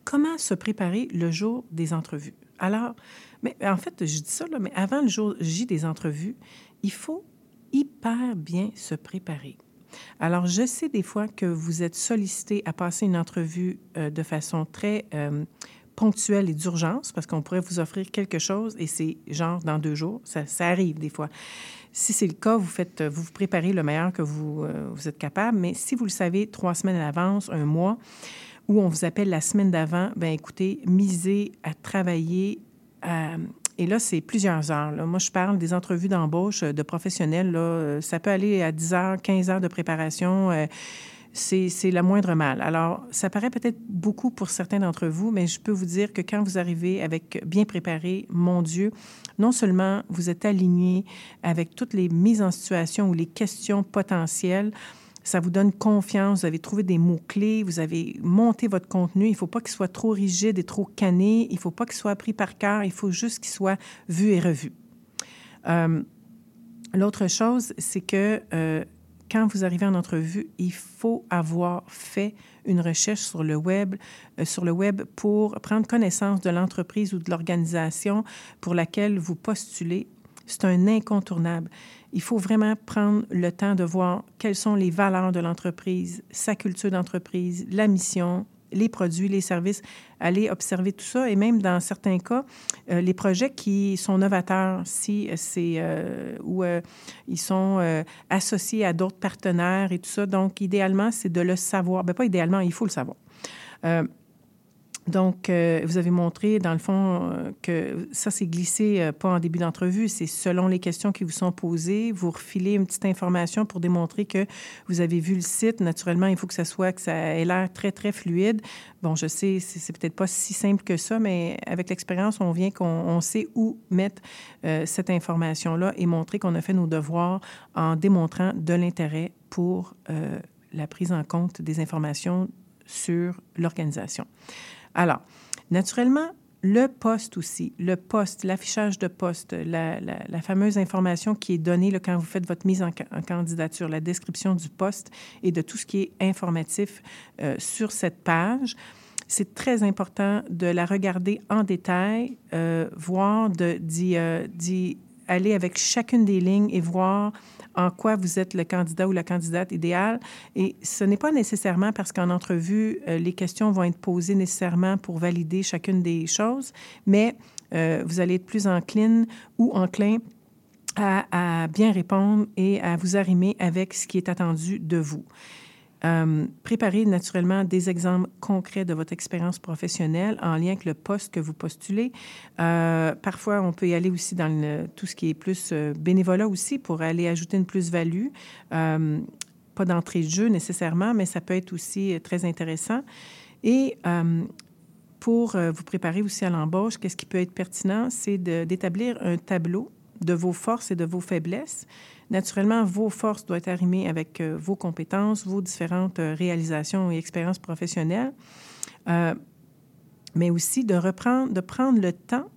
Comment se préparer le jour des entrevues? Alors, mais en fait, je dis ça, là, mais avant le jour J des entrevues, il faut hyper bien se préparer. Alors, je sais des fois que vous êtes sollicité à passer une entrevue euh, de façon très euh, ponctuelle et d'urgence parce qu'on pourrait vous offrir quelque chose et c'est genre dans deux jours. Ça, ça arrive des fois. Si c'est le cas, vous faites, vous vous préparez le meilleur que vous, euh, vous êtes capable. Mais si vous le savez trois semaines à l'avance, un mois, ou on vous appelle la semaine d'avant, ben écoutez, misez à travailler. et là, c'est plusieurs heures. Moi, je parle des entrevues d'embauche de professionnels. Là. Ça peut aller à 10 heures, 15 heures de préparation. Euh, c'est la moindre mal. Alors, ça paraît peut-être beaucoup pour certains d'entre vous, mais je peux vous dire que quand vous arrivez avec bien préparé, mon Dieu, non seulement vous êtes aligné avec toutes les mises en situation ou les questions potentielles, ça vous donne confiance, vous avez trouvé des mots-clés, vous avez monté votre contenu. Il ne faut pas qu'il soit trop rigide et trop canné, il ne faut pas qu'il soit pris par cœur, il faut juste qu'il soit vu et revu. Euh, L'autre chose, c'est que euh, quand vous arrivez en entrevue, il faut avoir fait une recherche sur le web, euh, sur le web pour prendre connaissance de l'entreprise ou de l'organisation pour laquelle vous postulez. C'est un incontournable. Il faut vraiment prendre le temps de voir quelles sont les valeurs de l'entreprise, sa culture d'entreprise, la mission, les produits, les services, aller observer tout ça et même dans certains cas, euh, les projets qui sont novateurs, si c'est euh, ou euh, ils sont euh, associés à d'autres partenaires et tout ça. Donc, idéalement, c'est de le savoir. Bien, pas idéalement, il faut le savoir. Donc, euh, vous avez montré, dans le fond, euh, que ça, c'est glissé euh, pas en début d'entrevue, c'est selon les questions qui vous sont posées. Vous refilez une petite information pour démontrer que vous avez vu le site. Naturellement, il faut que ça soit, que ça ait l'air très, très fluide. Bon, je sais, c'est peut-être pas si simple que ça, mais avec l'expérience, on vient qu'on on sait où mettre cette information-là et montrer qu'on a fait nos devoirs en démontrant de l'intérêt pour la prise en compte des informations sur l'organisation. Alors, naturellement, le poste aussi, le poste, l'affichage de poste, la, fameuse information qui est donnée quand vous faites votre mise en, ca- en candidature, la description du poste et de tout ce qui est informatif euh, sur cette page. C'est très important de la regarder en détail, euh, voir euh, d'y aller avec chacune des lignes et voir en quoi vous êtes le candidat ou la candidate idéale. Et ce n'est pas nécessairement parce qu'en entrevue, euh, les questions vont être posées nécessairement pour valider chacune des choses, mais euh, vous allez être plus encline ou enclin à, à bien répondre et à vous arrimer avec ce qui est attendu de vous. Euh, préparez naturellement des exemples concrets de votre expérience professionnelle en lien avec le poste que vous postulez. Euh, parfois, on peut y aller aussi dans tout ce qui est plus euh, bénévolat aussi pour aller ajouter une plus-value. Euh, pas d'entrée de jeu nécessairement, mais ça peut être aussi très intéressant. Et pour vous préparer aussi à l'embauche, qu'est-ce qui peut être pertinent? C'est d'établir un tableau de vos forces et de vos faiblesses. Naturellement, vos forces doivent être arrimées avec euh, vos compétences, vos différentes euh, réalisations et expériences professionnelles, Euh, mais aussi de reprendre, de prendre le temps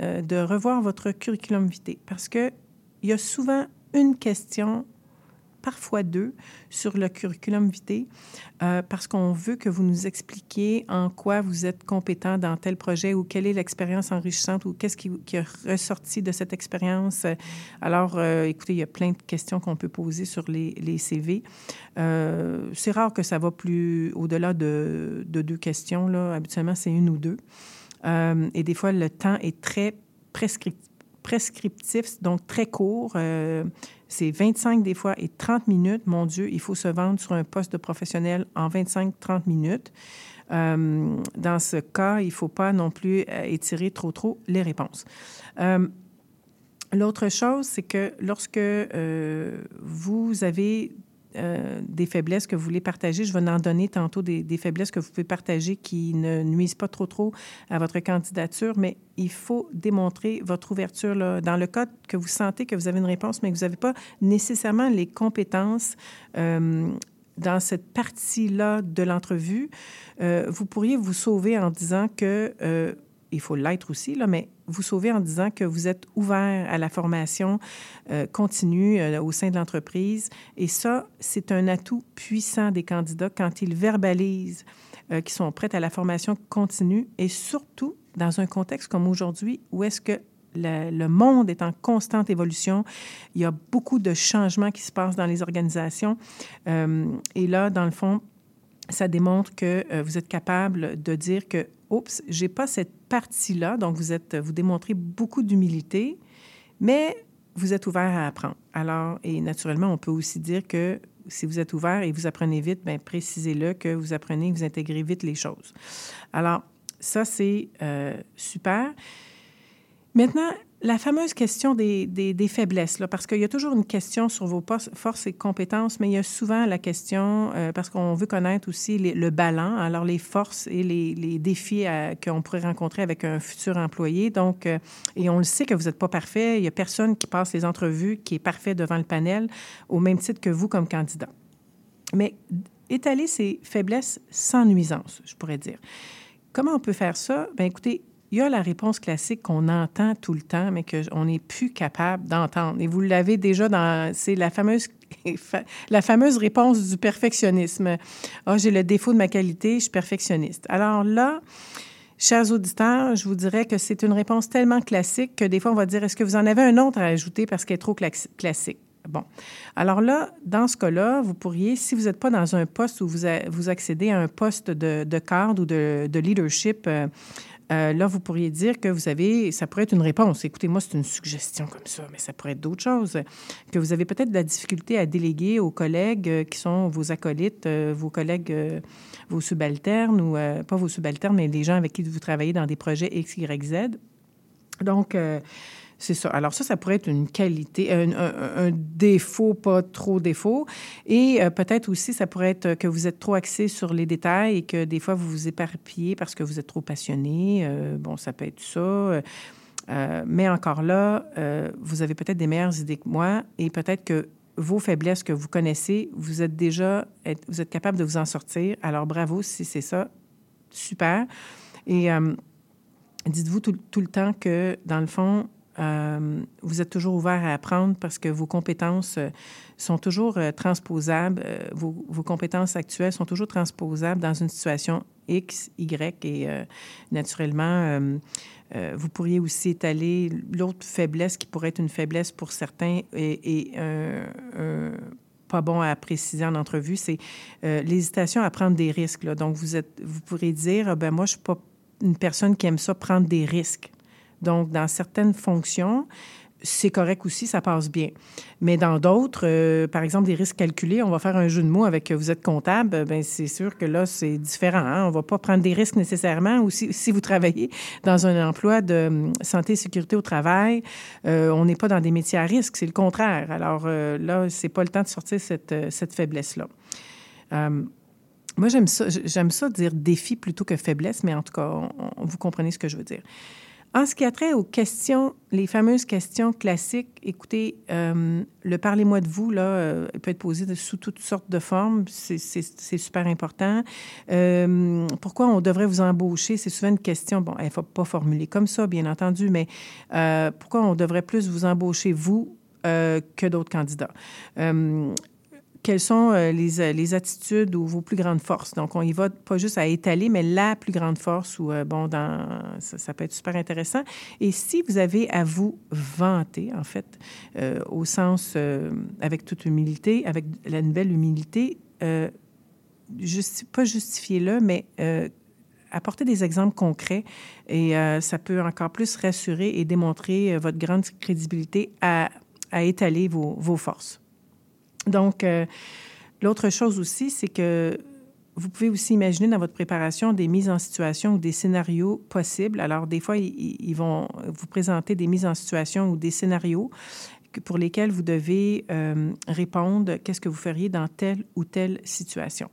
de revoir votre curriculum vitae, parce que il y a souvent une question parfois deux, sur le curriculum vitae, euh, parce qu'on veut que vous nous expliquiez en quoi vous êtes compétent dans tel projet ou quelle est l'expérience enrichissante ou qu'est-ce qui, qui a ressorti de cette expérience. Alors, euh, écoutez, il y a plein de questions qu'on peut poser sur les, les CV. Euh, c'est rare que ça va plus au-delà de, de deux questions. Là. Habituellement, c'est une ou deux. Et des fois, le temps est très prescriptif donc très court. C'est 25 des fois et 30 minutes. Mon Dieu, il faut se vendre sur un poste de professionnel en 25-30 minutes. Euh, dans ce cas, il ne faut pas non plus euh, étirer trop, trop les réponses. Euh, L'autre chose, c'est que lorsque vous avez euh, des faiblesses que vous voulez partager. Je vais en donner tantôt des, faiblesses que vous pouvez partager qui ne nuisent pas trop trop à votre candidature, mais il faut démontrer votre ouverture. Là. Dans le cas que vous sentez que vous avez une réponse, mais que vous n'avez pas nécessairement les compétences euh, dans cette partie-là de l'entrevue, euh, vous pourriez vous sauver en disant que il faut l'être aussi, là, mais vous sauver en disant que vous êtes ouvert à la formation euh, continue euh, au sein de l'entreprise. Et ça, c'est un atout puissant des candidats quand ils verbalisent euh, qu'ils sont prêts à la formation continue et surtout dans un contexte comme aujourd'hui où est-ce que le, le, monde est en constante évolution. Il y a beaucoup de changements qui se passent dans les organisations. Euh, et là, dans le fond, ça démontre que euh, vous êtes capable de dire que oups, j'ai pas cette partie-là. Donc, vous êtes, vous démontrez beaucoup d'humilité, mais vous êtes ouvert à apprendre. Alors, et naturellement, on peut aussi dire que si vous êtes ouvert et vous apprenez vite, bien, précisez-le que vous apprenez, vous intégrez vite les choses. Alors, ça, c'est euh, super. Maintenant, la fameuse question des, des, faiblesses, parce qu'il y a toujours une question sur vos forces et compétences, mais il y a souvent la question, euh, parce qu'on veut connaître aussi le ballon, alors les forces et les, défis qu'on pourrait rencontrer avec un futur employé. Donc, euh, et on le sait que vous n'êtes pas parfait, il n'y a personne qui passe les entrevues qui est parfait devant le panel, au même titre que vous comme candidat. Mais étaler ces faiblesses sans nuisance, je pourrais dire. Comment on peut faire ça? Bien, écoutez, il y a la réponse classique qu'on entend tout le temps, mais qu'on n'est plus capable d'entendre. Et vous l'avez déjà dans... C'est la fameuse, la fameuse réponse du perfectionnisme. Ah, j'ai le défaut de ma qualité, je suis perfectionniste. Alors là, chers auditeurs, je vous dirais que c'est une réponse tellement classique que des fois, on va dire, est-ce que vous en avez un autre à ajouter parce qu'elle est trop classique? Bon. Alors là, dans ce cas-là, vous pourriez, si vous n'êtes pas dans un poste où vous, vous accédez à un poste de, de cadre ou de, de leadership, euh, euh, là, vous pourriez dire que vous avez, ça pourrait être une réponse. Écoutez, moi, c'est une suggestion comme ça, mais ça pourrait être d'autres choses. Que vous avez peut-être de la difficulté à déléguer aux collègues euh, qui sont vos acolytes, vos collègues, vos subalternes, ou pas vos subalternes, mais les gens avec qui vous travaillez dans des projets X, Y, Z. Donc, c'est ça. Alors ça, ça pourrait être une qualité, un, défaut, pas trop défaut. Et euh, peut-être aussi, ça pourrait être que vous êtes trop axé sur les détails et que des fois, vous vous éparpillez parce que vous êtes trop passionné. Euh, bon, ça peut être ça. Euh, mais encore là, vous avez peut-être des meilleures idées que moi et peut-être que vos faiblesses que vous connaissez, vous êtes déjà, vous êtes capable de vous en sortir. Alors bravo si c'est ça. Super. Et dites-vous tout, le temps que, dans le fond, euh, vous êtes toujours ouvert à apprendre parce que vos compétences euh, sont toujours euh, transposables. Vos, compétences actuelles sont toujours transposables dans une situation X, Y et naturellement, vous pourriez aussi étaler l'autre faiblesse qui pourrait être une faiblesse pour certains et, pas bon à préciser en entrevue, c'est l'hésitation à prendre des risques. Donc, vous, êtes, vous pourrez dire, ben moi, je suis pas une personne qui aime ça prendre des risques. Donc, dans certaines fonctions, c'est correct aussi, ça passe bien. Mais dans d'autres, euh, par exemple, des risques calculés, on va faire un jeu de mots avec euh, vous êtes comptable, ben c'est sûr que là, c'est différent. Hein. On ne va pas prendre des risques nécessairement. Ou si, vous travaillez dans un emploi de hum, santé et sécurité au travail, euh, on n'est pas dans des métiers à risque, c'est le contraire. Alors là, c'est pas le temps de sortir cette, cette faiblesse-là. Hum, moi, j'aime ça, j'aime ça dire défi plutôt que faiblesse, mais en tout cas, vous comprenez ce que je veux dire. En ce qui a trait aux questions, les fameuses questions classiques, écoutez, euh, le parlez-moi de vous, là, euh, peut être posé sous toutes sortes de formes. C'est super important. Euh, pourquoi on devrait vous embaucher? C'est souvent une question, bon, il ne faut pas formuler comme ça, bien entendu, mais pourquoi on devrait plus vous embaucher, vous, que d'autres candidats? Quelles sont euh, les, euh, les, attitudes ou vos plus grandes forces. Donc, on y va pas juste à étaler, mais la plus grande force ou, euh, bon, ça, peut être super intéressant. Et si vous avez à vous vanter, en fait, au sens, avec toute humilité, avec la nouvelle humilité, pas justifier-le, mais apporter des exemples concrets et ça peut encore plus rassurer et démontrer votre grande crédibilité à, à étaler vos, vos forces. Donc, euh, l'autre chose aussi, c'est que vous pouvez aussi imaginer dans votre préparation des mises en situation ou des scénarios possibles. Alors, des fois, ils, vont vous présenter des mises en situation ou des scénarios pour lesquels vous devez euh, répondre qu'est-ce que vous feriez dans telle ou telle situation.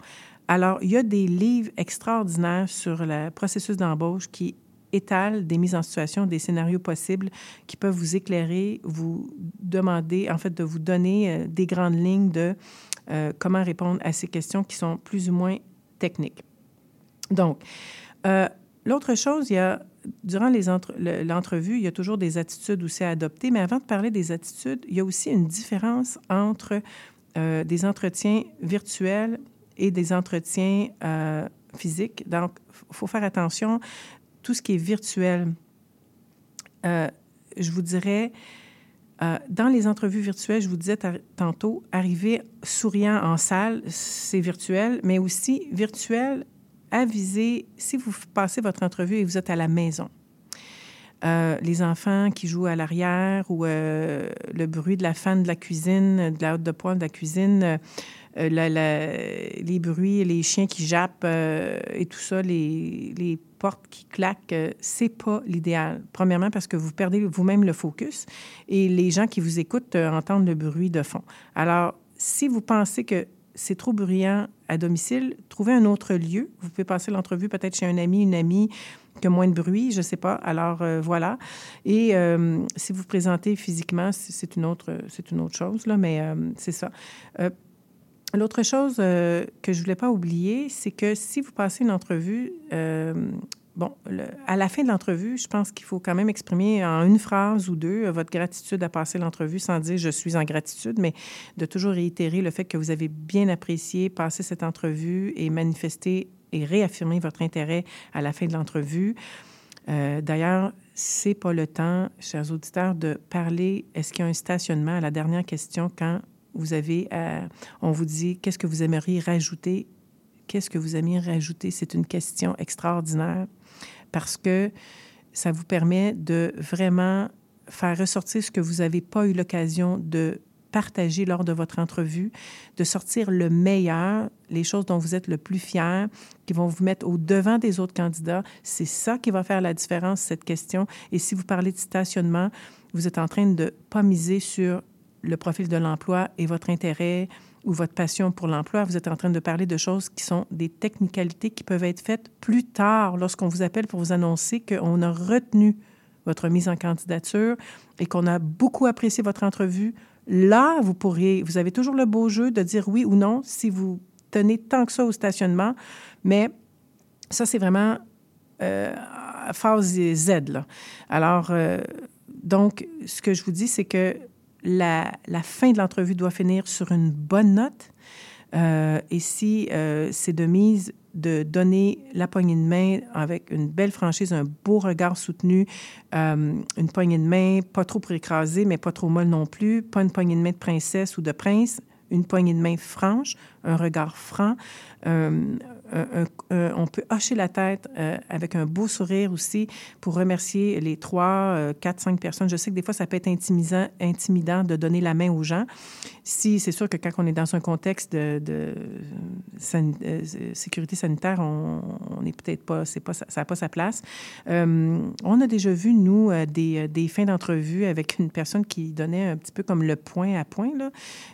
Alors, il y a des livres extraordinaires sur le processus d'embauche qui étale des mises en situation, des scénarios possibles qui peuvent vous éclairer, vous demander, en fait, de vous donner euh, des grandes lignes de euh, comment répondre à ces questions qui sont plus ou moins techniques. Donc, euh, l'autre chose, il y a, durant l'entrevue, il y a toujours des attitudes aussi à adopter, mais avant de parler des attitudes, il y a aussi une différence entre des entretiens virtuels et des entretiens physiques. Donc, il faut faire attention tout ce qui est virtuel, euh, je vous dirais, euh, dans les entrevues virtuelles, je vous disais tantôt, arriver souriant en salle, c'est virtuel, mais aussi virtuel, aviser si vous passez votre entrevue et vous êtes à la maison. Euh, les enfants qui jouent à l'arrière ou le bruit de la fan de la cuisine, de la haute de poêle de la cuisine, les bruits, les chiens qui jappent et tout ça, les, les qui claque, euh, c'est pas l'idéal. Premièrement, parce que vous perdez vous-même le focus et les gens qui vous écoutent euh, entendent le bruit de fond. Alors, si vous pensez que c'est trop bruyant à domicile, trouvez un autre lieu. Vous pouvez passer l'entrevue peut-être chez un ami, une amie qui a moins de bruit, je ne sais pas. Alors, euh, voilà. Et si vous présentez physiquement, c'est une autre, une autre chose, là, mais c'est ça. L'autre chose euh, que je voulais pas oublier, c'est que si vous passez une entrevue, euh, bon, à la fin de l'entrevue, je pense qu'il faut quand même exprimer en une phrase ou deux euh, votre gratitude à passer l'entrevue sans dire je suis en gratitude, mais de toujours réitérer le fait que vous avez bien apprécié passer cette entrevue et manifester et réaffirmer votre intérêt à la fin de l'entrevue. Euh, D'ailleurs, c'est pas le temps, chers auditeurs, de parler. Est-ce qu'il y a un stationnement à la dernière question quand vous avez, euh, on vous dit qu'est-ce que vous aimeriez rajouter? Qu'est-ce que vous aimeriez rajouter? C'est une question extraordinaire parce que ça vous permet de vraiment faire ressortir ce que vous n'avez pas eu l'occasion de partager lors de votre entrevue, de sortir le meilleur, les choses dont vous êtes le plus fier, qui vont vous mettre au devant des autres candidats. C'est ça qui va faire la différence, cette question. Et si vous parlez de stationnement, vous êtes en train de pas miser sur le profil de l'emploi et votre intérêt ou votre passion pour l'emploi, vous êtes en train de parler de choses qui sont des technicalités qui peuvent être faites plus tard lorsqu'on vous appelle pour vous annoncer qu'on a retenu votre mise en candidature et qu'on a beaucoup apprécié votre entrevue. Là, vous pourriez, vous avez toujours le beau jeu de dire oui ou non si vous tenez tant que ça au stationnement, mais ça, c'est vraiment euh, phase Z. Alors, euh, donc, ce que je vous dis, c'est que la, fin de l'entrevue doit finir sur une bonne note. Euh, et si euh, c'est de mise de donner la poignée de main avec une belle franchise, un beau regard soutenu, euh, une poignée de main pas trop écraser, mais pas trop molle non plus, pas une poignée de main de princesse ou de prince, une poignée de main franche, un regard franc. Euh, un- on peut hocher la tête euh, avec un beau sourire aussi pour remercier les trois, euh, quatre, cinq personnes. Je sais que des fois, ça peut être intimidant, de donner la main aux gens. Si c'est sûr que quand on est dans un contexte de, euh, sécurité sanitaire, on n'est peut-être pas, c'est pas, ça n'a pas sa place. Euh, on a déjà vu, nous, euh, des, fins d'entrevue avec une personne qui donnait un petit peu comme le point à point.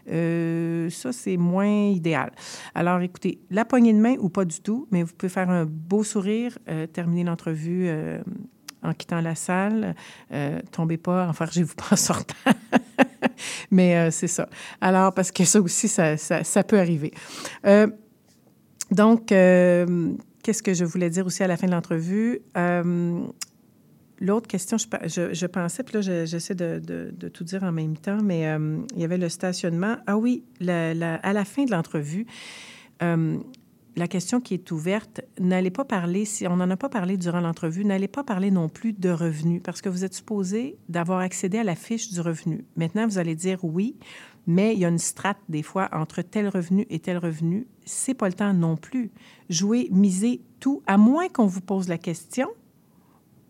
Euh, ça, c'est moins idéal. Alors, écoutez, la poignée de main ou pas du tout, mais vous pouvez faire un beau sourire, euh, terminer l'entrevue euh, en quittant la salle. Euh, tombez pas, enfargez-vous pas en sortant. mais c'est ça. Alors, parce que ça aussi, ça, peut arriver. Donc, qu'est-ce que je voulais dire aussi à la fin de l'entrevue? L'autre question, je, pensais, puis là, je- j'essaie de, tout dire en même temps, mais il y avait le stationnement. Ah oui, à la fin de l'entrevue, la question qui est ouverte, n'allez pas parler, si on n'en a pas parlé durant l'entrevue, n'allez pas parler non plus de revenus, parce que vous êtes supposé d'avoir accédé à la fiche du revenu. Maintenant, vous allez dire oui, mais il y a une strate des fois entre tel revenu et tel revenu. C'est pas le temps non plus. Jouez, misez tout, à moins qu'on vous pose la question.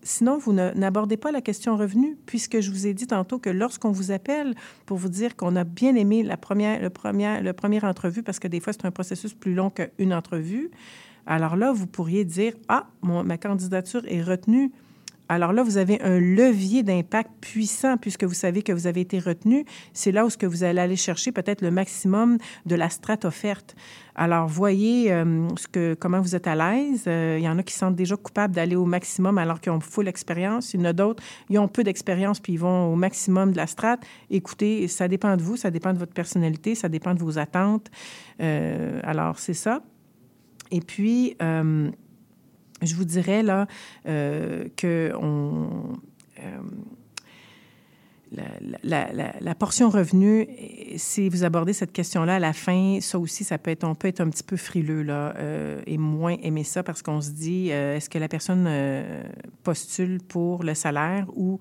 Sinon, vous n'abordez pas la question revenu, puisque je vous ai dit tantôt que lorsqu'on vous appelle pour vous dire qu'on a bien aimé la première, le le entrevue, parce que des fois, c'est un processus plus long qu'une entrevue, alors là, vous pourriez dire Ah, ma candidature est retenue. Alors là, vous avez un levier d'impact puissant puisque vous savez que vous avez été retenu. C'est là où ce que vous allez aller chercher peut-être le maximum de la strate offerte. Alors, voyez euh, ce que, comment vous êtes à l'aise. Euh, il y en a qui sentent déjà coupables d'aller au maximum alors qu'ils ont full expérience. Il y en a d'autres, ils ont peu d'expérience puis ils vont au maximum de la strate. Écoutez, ça dépend de vous, ça dépend de votre personnalité, ça dépend de vos attentes. Euh, alors, c'est ça. Et puis, je vous dirais là euh, que euh, la, portion revenu, si vous abordez cette question-là à la fin, ça aussi, ça peut être, on peut être un petit peu frileux là, euh, et moins aimer ça parce qu'on se dit, est-ce que la personne postule pour le salaire ou,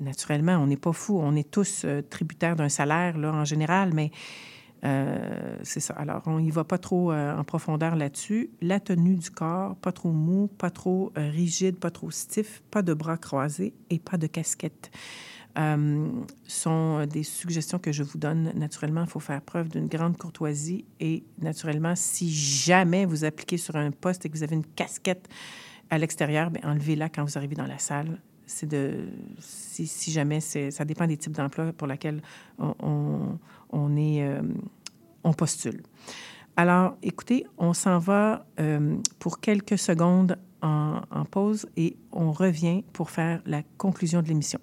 naturellement, on n'est pas fou, on est tous tributaires d'un salaire là, en général, mais euh, c'est ça. Alors, on n'y va pas trop euh, en profondeur là-dessus. La tenue du corps, pas trop mou, pas trop euh, rigide, pas trop stiff, pas de bras croisés et pas de casquette. Sont des suggestions que je vous donne. Naturellement, il faut faire preuve d'une grande courtoisie et naturellement, si jamais vous appliquez sur un poste et que vous avez une casquette à l'extérieur, bien, enlevez-la quand vous arrivez dans la salle. C'est de si, jamais ça dépend des types d'emplois pour lesquels on, on, est euh, on postule. Alors, écoutez, on s'en va euh, pour quelques secondes en pause et on revient pour faire la conclusion de l'émission.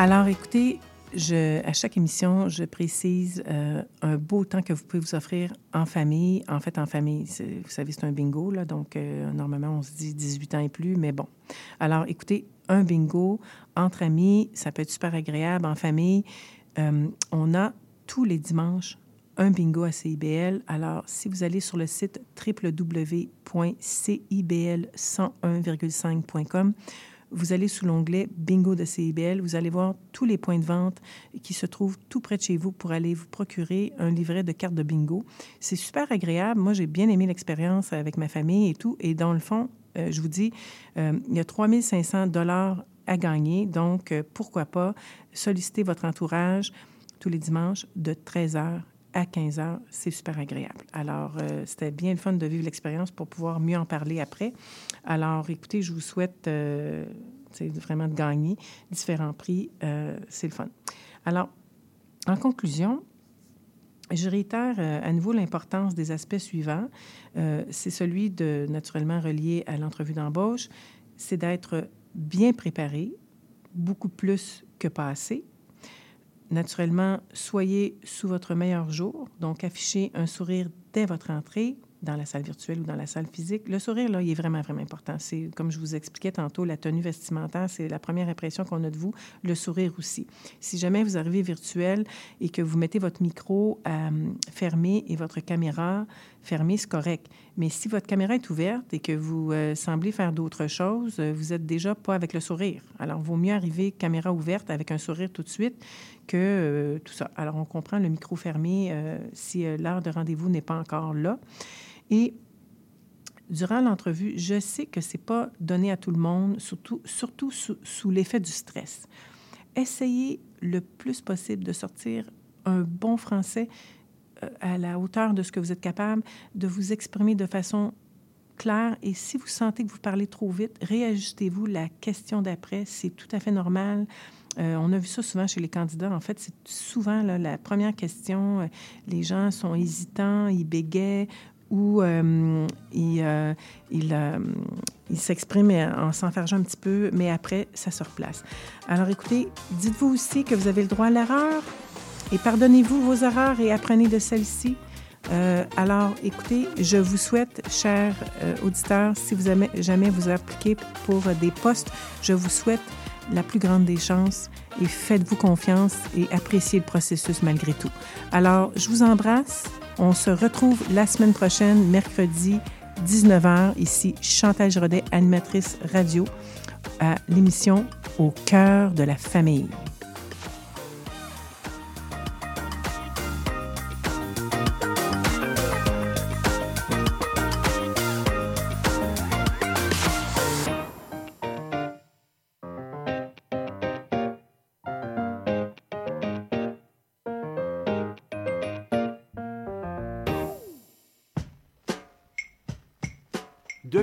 Alors, écoutez, à chaque émission, je précise euh, un beau temps que vous pouvez vous offrir en famille. En fait, en famille, vous savez, c'est un bingo, là, donc euh, normalement, on se dit 18 ans et plus, mais bon. Alors, écoutez, un bingo entre amis, ça peut être super agréable en famille. Euh, on a tous les dimanches un bingo à CIBL. Alors, si vous allez sur le site www.cibl101,5.com, vous allez sous l'onglet Bingo de CIBL, vous allez voir tous les points de vente qui se trouvent tout près de chez vous pour aller vous procurer un livret de cartes de bingo. C'est super agréable. Moi, j'ai bien aimé l'expérience avec ma famille et tout. Et dans le fond, euh, je vous dis, euh, il y a 3500 dollars à gagner. Donc, euh, pourquoi pas solliciter votre entourage tous les dimanches de 13h à 15 heures, c'est super agréable. Alors, euh, c'était bien le fun de vivre l'expérience pour pouvoir mieux en parler après. Alors, écoutez, je vous souhaite euh, vraiment de gagner différents prix. Euh, c'est le fun. Alors, en conclusion, je réitère à nouveau l'importance des aspects suivants. c'est celui de, naturellement relié à l'entrevue d'embauche, c'est d'être bien préparé, beaucoup plus que passé, Naturellement, soyez sous votre meilleur jour, donc affichez un sourire dès votre entrée dans la salle virtuelle ou dans la salle physique. Le sourire, là, il est vraiment, vraiment important. C'est, comme je vous expliquais tantôt, la tenue vestimentaire, c'est la première impression qu'on a de vous. Le sourire aussi. Si jamais vous arrivez virtuel et que vous mettez votre micro euh, fermé et votre caméra fermée, c'est correct. Mais si votre caméra est ouverte et que vous euh, semblez faire d'autres choses, euh, vous êtes déjà pas avec le sourire. Alors, il vaut mieux arriver caméra ouverte avec un sourire tout de suite que tout ça. Alors, on comprend le micro fermé si l'heure de rendez-vous n'est pas encore là. Et durant l'entrevue, je sais que c'est pas donné à tout le monde, surtout, sous, l'effet du stress. Essayez le plus possible de sortir un bon français euh, à la hauteur de ce que vous êtes capable, de vous exprimer de façon claire. Et si vous sentez que vous parlez trop vite, réajustez-vous. La question d'après, c'est tout à fait normal. Euh, on a vu ça souvent chez les candidats. En fait, c'est souvent la première question. Euh, les gens sont hésitants, ils bégayent où euh, il, euh, euh, il, s'exprime en s'enfergeant un petit peu, mais après, ça se replace. Alors écoutez, dites-vous aussi que vous avez le droit à l'erreur et pardonnez-vous vos erreurs et apprenez de celles-ci. alors, écoutez, je vous souhaite, chers auditeurs, si vous jamais vous appliquez pour des postes, je vous souhaite la plus grande des chances et faites-vous confiance et appréciez le processus malgré tout. Alors, je vous embrasse. On se retrouve la semaine prochaine, mercredi, 19h, ici Chantal Giraudet, animatrice radio, à l'émission Au cœur de la famille.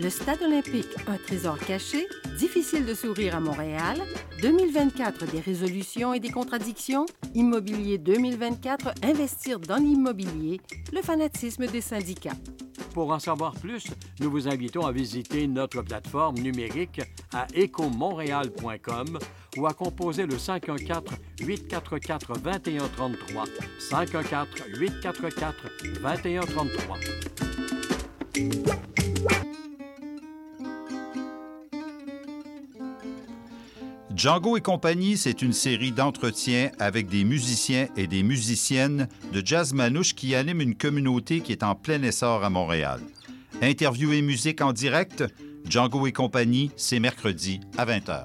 Le Stade olympique, un trésor caché, difficile de sourire à Montréal, 2024 des résolutions et des contradictions, Immobilier 2024, investir dans l'immobilier, le fanatisme des syndicats.
Pour en savoir plus, nous vous invitons à visiter notre plateforme numérique à ecomontréal.com ou à composer le 514-844-2133. 514-844-2133.
Django et compagnie, c'est une série d'entretiens avec des musiciens et des musiciennes de jazz manouche qui animent une communauté qui est en plein essor à Montréal. Interview et musique en direct, Django et compagnie, c'est mercredi à 20h.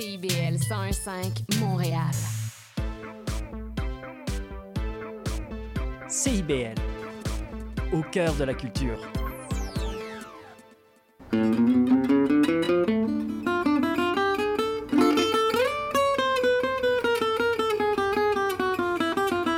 CIBL 101.5 Montréal.
CIBL, au cœur de la culture.